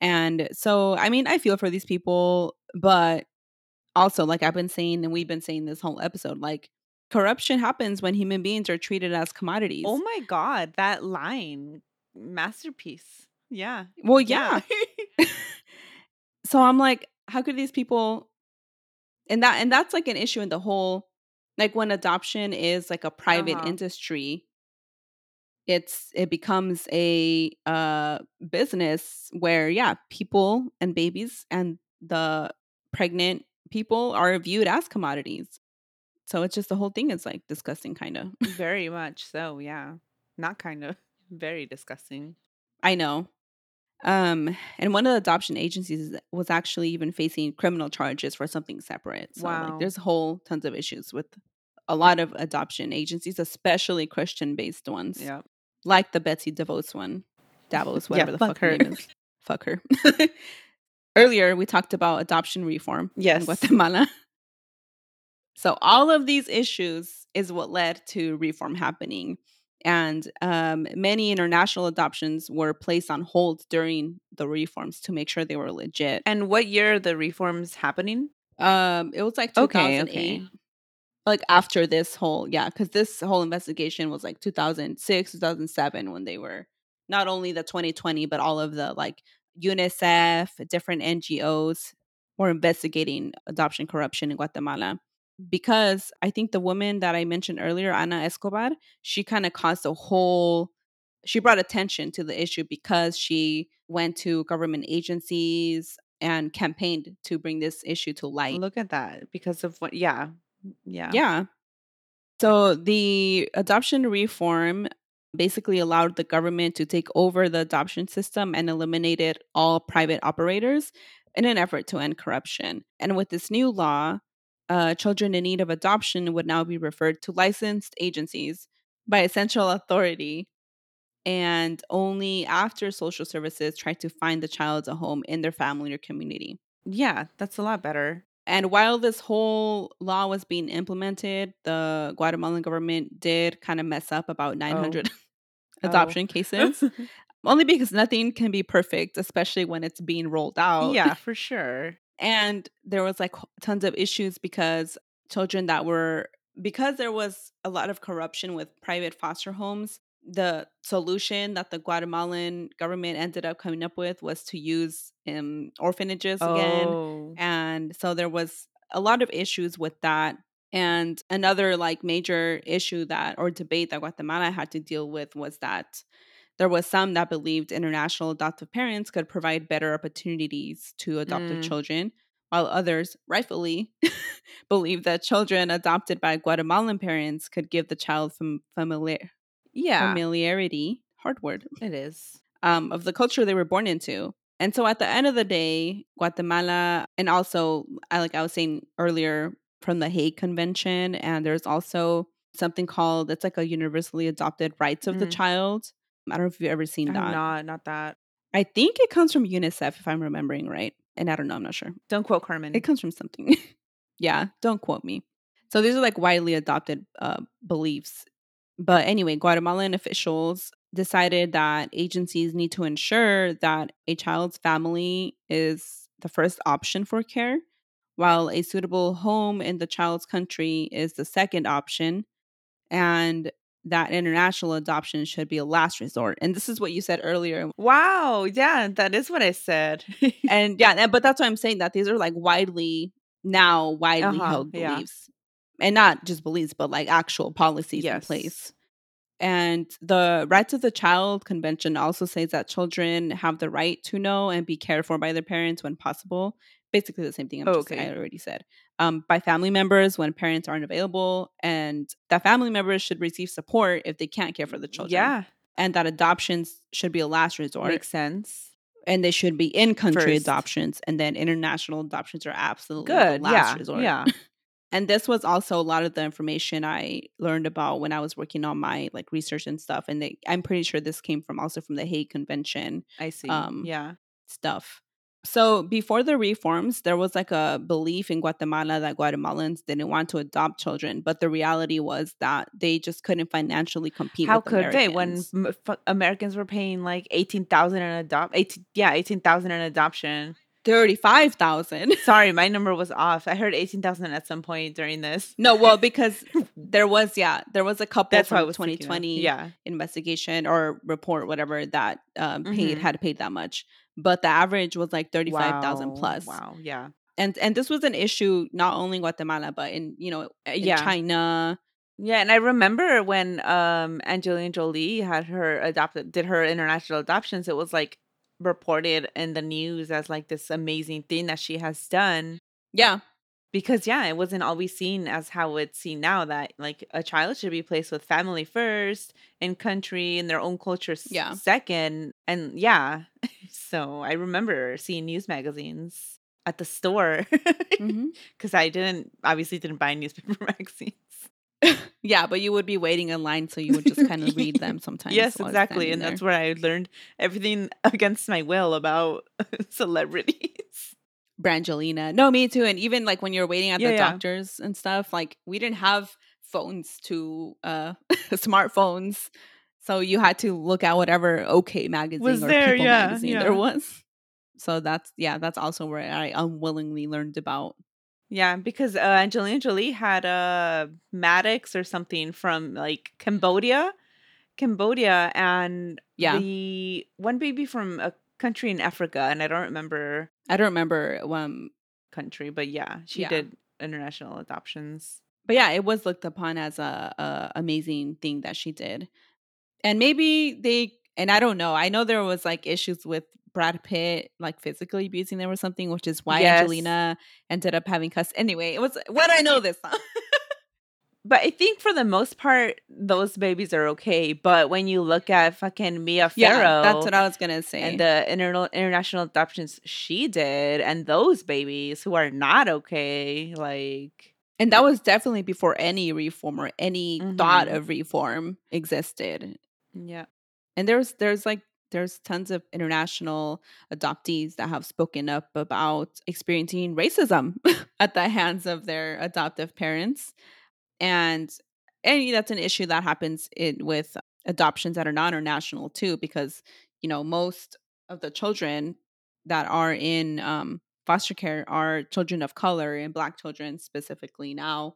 Speaker 1: And so I mean, I feel for these people, but also like I've been saying and we've been saying this whole episode like corruption happens when human beings are treated as commodities.
Speaker 2: Oh my God. That line. Masterpiece. Yeah.
Speaker 1: well, yeah. so I'm like, how could these people and that and that's like an issue in the whole like when adoption is like a private
Speaker 2: Uh-huh.
Speaker 1: industry, it's it becomes a uh business where yeah, people and babies and the pregnant people are viewed as commodities. So it's just the whole thing is like disgusting kind of.
Speaker 2: Very much so. Yeah. Not kind of. Very disgusting.
Speaker 1: I know. Um, and one of the adoption agencies was actually even facing criminal charges for something separate. So
Speaker 2: Wow.
Speaker 1: like there's whole tons of issues with a lot of adoption agencies, especially Christian based ones.
Speaker 2: Yeah.
Speaker 1: Like the Betsy DeVos one. Davos,
Speaker 2: Yeah,
Speaker 1: whatever the
Speaker 2: fuck
Speaker 1: fuck, her
Speaker 2: her.
Speaker 1: name is. Fuck her. Earlier we talked about adoption reform
Speaker 2: Yes.
Speaker 1: in Guatemala. So all of these issues is what led to reform happening. And um, many international adoptions were placed on hold during the reforms to make sure they were legit.
Speaker 2: And what year are the reforms happening?
Speaker 1: Um, it was like
Speaker 2: Okay,
Speaker 1: 2008,
Speaker 2: okay.
Speaker 1: like after this whole yeah, because this whole investigation was like 2006, 2007 when they were not only the 2020 but all of the like UNICEF, different NGOs were investigating adoption corruption in Guatemala. Because I think the woman that I mentioned earlier, Ana Escobar, she kind of caused a whole she brought attention to the issue because she went to government agencies and campaigned to bring this issue to light.
Speaker 2: Look at that. Because of what? Yeah. Yeah.
Speaker 1: Yeah. So the adoption reform basically allowed the government to take over the adoption system and eliminated all private operators in an effort to end corruption. And with this new law, uh, children in need of adoption would now be referred to licensed agencies by a central authority. And only after social services try to find the child a home in their family or community.
Speaker 2: Yeah. That's a lot better.
Speaker 1: And while this whole law was being implemented, the Guatemalan government did kind of mess up about 900
Speaker 2: Oh.
Speaker 1: adoption cases, only because nothing can be perfect, especially when it's being rolled out.
Speaker 2: yeah, for sure.
Speaker 1: And there was like tons of issues because children that were because there was a lot of corruption with private foster homes, the solution that the Guatemalan government ended up coming up with was to use um, orphanages again.
Speaker 2: Oh.
Speaker 1: And so there was a lot of issues with that. And another like major issue that or debate that Guatemala had to deal with was that there was some that believed international adoptive parents could provide better opportunities to adoptive
Speaker 2: Mm.
Speaker 1: children, while others, rightfully, believed that children adopted by Guatemalan parents could give the child fam- familiar-
Speaker 2: Yeah,
Speaker 1: familiarity, hard word,
Speaker 2: it is.
Speaker 1: um, of the culture they were born into. And so at the end of the day, Guatemala, and also, like I was saying earlier, from the Hague Convention, and there's also something called it's like a universally adopted rights of the
Speaker 2: Mhm.
Speaker 1: child. I don't know if you've ever seen that.
Speaker 2: not, not that.
Speaker 1: I think it comes from UNICEF, if I'm remembering right. And I don't know, I'm not sure.
Speaker 2: Don't quote Carmen.
Speaker 1: It comes from something. yeah, don't quote me. So these are like widely adopted uh, beliefs. But anyway, Guatemalan officials decided that agencies need to ensure that a child's family is the first option for care, while a suitable home in the child's country is the second option, and that international adoption should be a last resort. And this is what you said earlier
Speaker 2: wow, yeah, that is what I said.
Speaker 1: and yeah, and- but that's why I'm saying that these are like widely now widely
Speaker 2: Uh-huh,
Speaker 1: held
Speaker 2: yeah.
Speaker 1: beliefs, and not just beliefs, but like actual policies in place. And the Rights of the Child Convention also says that children have the right to know and be cared for by their parents when possible. Basically, the same thing I'm
Speaker 2: Oh,
Speaker 1: just,
Speaker 2: okay.
Speaker 1: I already said. Um, by family members when parents aren't available, and that family members should receive support if they can't care for the children.
Speaker 2: yeah,
Speaker 1: and that adoptions should be a last resort
Speaker 2: makes sense.
Speaker 1: and they should be in country adoptions and then international adoptions are absolutely
Speaker 2: Good.
Speaker 1: the last
Speaker 2: Yeah,
Speaker 1: resort.
Speaker 2: yeah.
Speaker 1: And this was also a lot of the information I learned about when I was working on my like research and stuff. And they, I'm pretty sure this came from also from the Hague Convention
Speaker 2: I see.
Speaker 1: Um,
Speaker 2: yeah.
Speaker 1: stuff. So before the reforms, there was like a belief in Guatemala that Guatemalans didn't want to adopt children, but the reality was that they just couldn't financially compete.
Speaker 2: How could they when
Speaker 1: Americans.
Speaker 2: Americans were paying like eighteen thousand in adopt? 18, yeah, eighteen thousand in adoption.
Speaker 1: Thirty-five thousand?
Speaker 2: Sorry, my number was off. I heard eighteen thousand at some point during this.
Speaker 1: No, well, because there was yeah, there was a couple
Speaker 2: That's
Speaker 1: from
Speaker 2: was
Speaker 1: 2020
Speaker 2: Yeah,
Speaker 1: investigation or report, whatever that um, paid
Speaker 2: Mhm.
Speaker 1: had paid that much, but the average was like thirty five thousand
Speaker 2: Wow,
Speaker 1: plus.
Speaker 2: Wow. Yeah.
Speaker 1: And and this was an issue not only in Guatemala but in you know in
Speaker 2: yeah.
Speaker 1: China.
Speaker 2: Yeah, and I remember when um Angelina Jolie had her adopted did her international adoptions, it was like reported in the news as like this amazing thing that she has done.
Speaker 1: Yeah,
Speaker 2: Because yeah, it wasn't always seen as how it's seen now that like a child should be placed with family first, and country, and their own culture
Speaker 1: Yeah.
Speaker 2: second. And yeah. So I remember seeing news magazines at the store
Speaker 1: mm-hmm.
Speaker 2: because I didn't obviously didn't buy newspaper magazines.
Speaker 1: yeah, but you would be waiting in line, so you would just kind of read them sometimes.
Speaker 2: Yes, exactly. And
Speaker 1: there.
Speaker 2: that's where I learned everything against my will about celebrities.
Speaker 1: Brangelina. No, me too. And even like when you're waiting at
Speaker 2: Yeah,
Speaker 1: the
Speaker 2: yeah.
Speaker 1: doctors and stuff, like we didn't have phones to uh smartphones. So you had to look at whatever OK magazine
Speaker 2: Was
Speaker 1: or
Speaker 2: there,
Speaker 1: People
Speaker 2: yeah,
Speaker 1: magazine there was. So that's yeah, that's also where I unwillingly learned about.
Speaker 2: Yeah, because uh, Angelina Jolie had a Maddox or something from like Cambodia, Cambodia, and
Speaker 1: Yeah.
Speaker 2: the one baby from a country in Africa, and I don't remember
Speaker 1: I don't remember um
Speaker 2: country, but yeah, she
Speaker 1: Yeah.
Speaker 2: did international adoptions.
Speaker 1: but yeah, it was looked upon as a, a amazing thing that she did. And maybe they and I don't know. I know there was like issues with Brad Pitt like physically abusing them or something, which is why
Speaker 2: Yes.
Speaker 1: Angelina ended up having cuss. Anyway, it was what I know this.
Speaker 2: But I think for the most part, those babies are okay. But when you look at fucking Mia Farrow,
Speaker 1: yeah, that's what I was gonna say.
Speaker 2: and the interna- international adoptions she did, and those babies who are not okay, like
Speaker 1: and that was definitely before any reform or any thought
Speaker 2: Mhm.
Speaker 1: of reform existed.
Speaker 2: yeah,
Speaker 1: and there's there's like there's tons of international adoptees that have spoken up about experiencing racism at the hands of their adoptive parents and and that's an issue that happens in with adoptions that are non-international too because you know most of the children that are in um foster care are children of color and black children specifically now.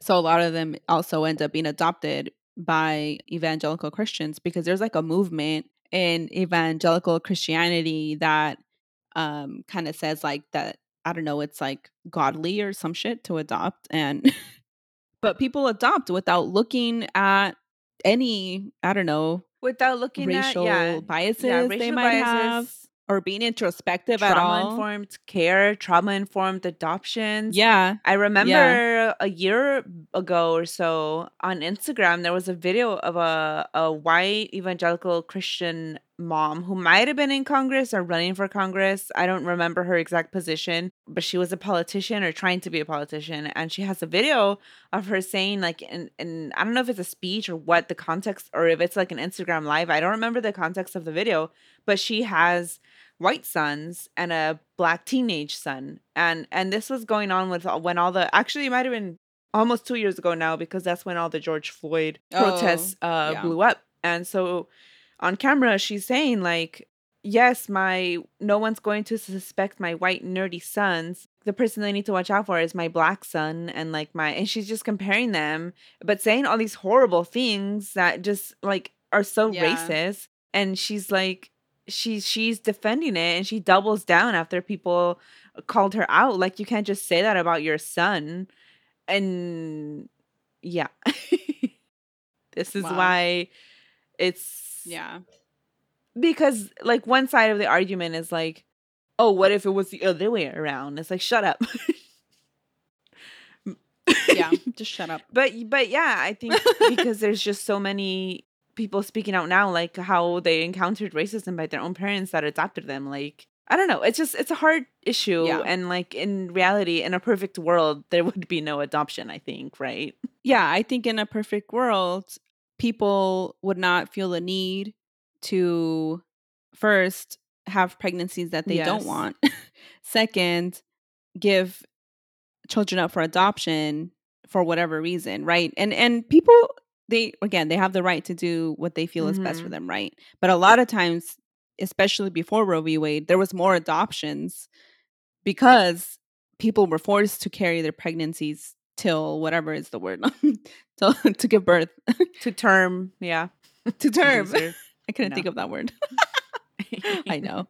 Speaker 1: So a lot of them also end up being adopted by evangelical Christians because there's like a movement in evangelical Christianity that um kind of says like that I don't know, it's like godly or some shit to adopt and but people adopt without looking at any, I don't know,
Speaker 2: without looking
Speaker 1: racial
Speaker 2: at yeah,
Speaker 1: biases
Speaker 2: yeah,
Speaker 1: they might
Speaker 2: biases,
Speaker 1: have or being introspective at all.
Speaker 2: Trauma informed care, trauma informed adoptions.
Speaker 1: Yeah.
Speaker 2: I remember a year ago or so on Instagram, there was a video of a, a white evangelical Christian mom who might have been in Congress or running for Congress. I don't remember her exact position, but she was a politician or trying to be a politician. And she has a video of her saying, like, and, and I don't know if it's a speech or what the context, or if it's like an Instagram live. I don't remember the context of the video, but she has white sons and a black teenage son and and this was going on with when all the actually it might have been almost two years ago now because that's when all the george floyd protests
Speaker 1: Oh,
Speaker 2: uh
Speaker 1: yeah.
Speaker 2: blew up and so on camera she's saying like yes my no one's going to suspect my white nerdy sons. The person they need to watch out for is my black son and like my and she's just comparing them but saying all these horrible things that just like are so
Speaker 1: Yeah.
Speaker 2: racist. And she's like she's she's defending it and she doubles down after people called her out. Like you can't just say that about your son. And yeah. This is
Speaker 1: Wow.
Speaker 2: why it's
Speaker 1: Yeah.
Speaker 2: because like one side of the argument is like oh what if it was the other way around it's like shut up
Speaker 1: Yeah. Just shut up.
Speaker 2: but but yeah i think because there's just so many people speaking out now like how they encountered racism by their own parents that adopted them like i don't know it's just it's a hard issue
Speaker 1: Yeah.
Speaker 2: and like in reality in a perfect world there would be no adoption i think right
Speaker 1: Yeah. I think in a perfect world, people would not feel the need to first have pregnancies that they don't want. Second, give children up for adoption for whatever reason, right? And and people they again, they have the right to do what they feel is best for
Speaker 2: Mhm.
Speaker 1: them, right? But a lot of times, especially before Roe v. Wade, there was more adoptions because people were forced to carry their pregnancies till whatever is the word till, to give birth
Speaker 2: to term yeah
Speaker 1: to term. I couldn't
Speaker 2: No.
Speaker 1: think of that word. I know.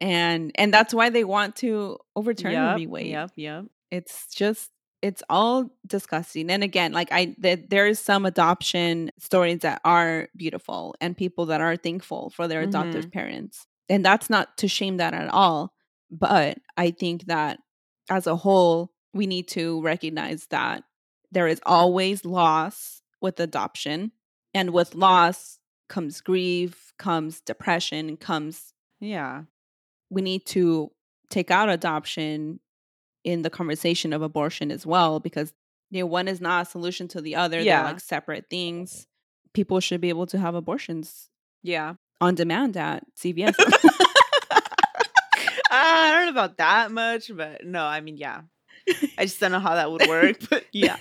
Speaker 1: and and that's why they want to overturn Roe
Speaker 2: yep.
Speaker 1: Wade.
Speaker 2: yep yep
Speaker 1: It's just it's all disgusting. And again, like I th- there is some adoption stories that are beautiful and people that are thankful for their adoptive mm-hmm. parents. And that's not to shame that at all, but I think that as a whole, we need to recognize that there is always loss with adoption and with loss comes grief, comes depression, comes
Speaker 2: yeah.
Speaker 1: we need to take out adoption in the conversation of abortion as well because you know one is not a solution to the other
Speaker 2: Yeah.
Speaker 1: they're like separate things. People should be able to have abortions
Speaker 2: yeah.
Speaker 1: on demand at cvs
Speaker 2: I don't know about that much, but no, I mean, yeah. I just don't know how that would work, but yeah.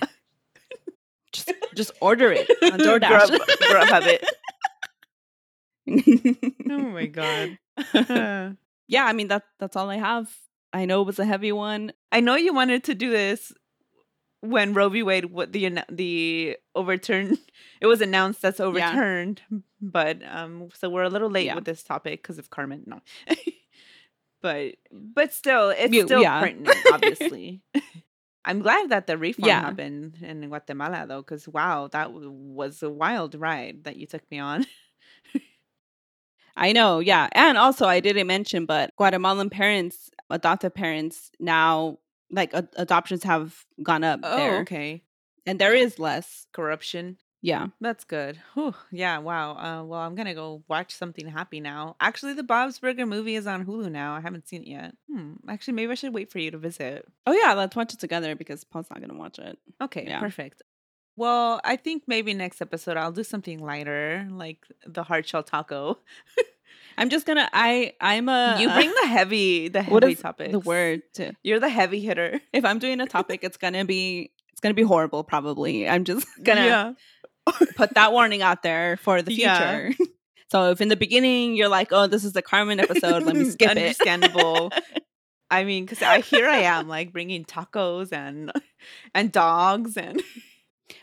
Speaker 1: just just order it on
Speaker 2: Grub,
Speaker 1: DoorDash.
Speaker 2: Grubhub it. Oh my god.
Speaker 1: Yeah, I mean that that's all I have. I know it was a heavy one.
Speaker 2: I know you wanted to do this when Roe v. Wade, what the the overturn, it was announced that's overturned, but um, so we're a little late
Speaker 1: Yeah.
Speaker 2: with this topic because of Carmen. No, but but still, it's
Speaker 1: You-
Speaker 2: still
Speaker 1: yeah.
Speaker 2: pertinent, obviously. I'm glad that the reform
Speaker 1: Yeah.
Speaker 2: happened in Guatemala, though, because wow, that w- was a wild ride that you took me on.
Speaker 1: I know, yeah. And also I didn't mention but Guatemalan parents, adoptive parents now like ad- adoptions have gone up oh, there.
Speaker 2: Oh, okay.
Speaker 1: And there is less.
Speaker 2: Corruption.
Speaker 1: Yeah.
Speaker 2: That's good. Whew. Yeah, wow. Uh, well, I'm gonna go watch something happy now. Actually, the Bob's Burger movie is on Hulu now. I haven't seen it yet. Hmm. Actually, maybe I should wait for you to visit.
Speaker 1: Oh yeah, let's watch it together because Paul's not gonna watch it.
Speaker 2: Okay,
Speaker 1: Yeah.
Speaker 2: perfect. Well, I think maybe next episode I'll do something lighter, like the hard shell taco.
Speaker 1: I'm just gonna I I'm a
Speaker 2: you bring the heavy, the heavy
Speaker 1: is
Speaker 2: topics.
Speaker 1: the word to
Speaker 2: You're the heavy hitter.
Speaker 1: if I'm doing a topic, it's gonna be it's gonna be horrible probably. I'm just gonna
Speaker 2: Yeah.
Speaker 1: put that warning out there for the
Speaker 2: Yeah.
Speaker 1: future. So if in the beginning you're like, "Oh, this is the Carmen episode," let me skip it.
Speaker 2: Understandable. I mean, because I here I am like bringing tacos and and dogs and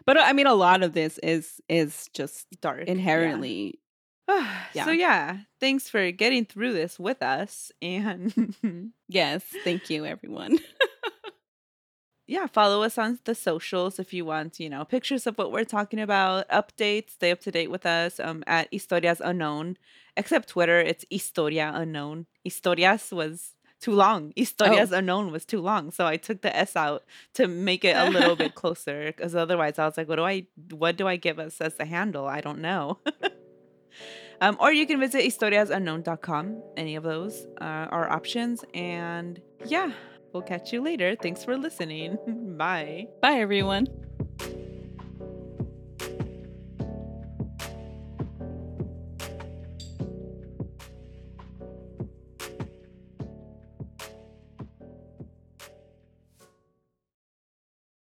Speaker 1: But uh, I mean, a lot of this is is just
Speaker 2: dark yeah.
Speaker 1: inherently.
Speaker 2: Yeah. So yeah, thanks for getting through this with us and
Speaker 1: yes, thank you everyone.
Speaker 2: Yeah, follow us on the socials if you want, you know, pictures of what we're talking about, updates, stay up to date with us um, at Historias Unknown. Except Twitter, it's Historia Unknown. Historias was too long. Historias oh. Unknown was too long. So I took the S out to make it a little bit closer because otherwise I was like, what do I what do I give us as a handle? I don't know. um, or you can visit historiasunknown.com. Any of those uh, are options. And yeah, We'll catch you later. Thanks for listening. Bye.
Speaker 1: Bye, everyone.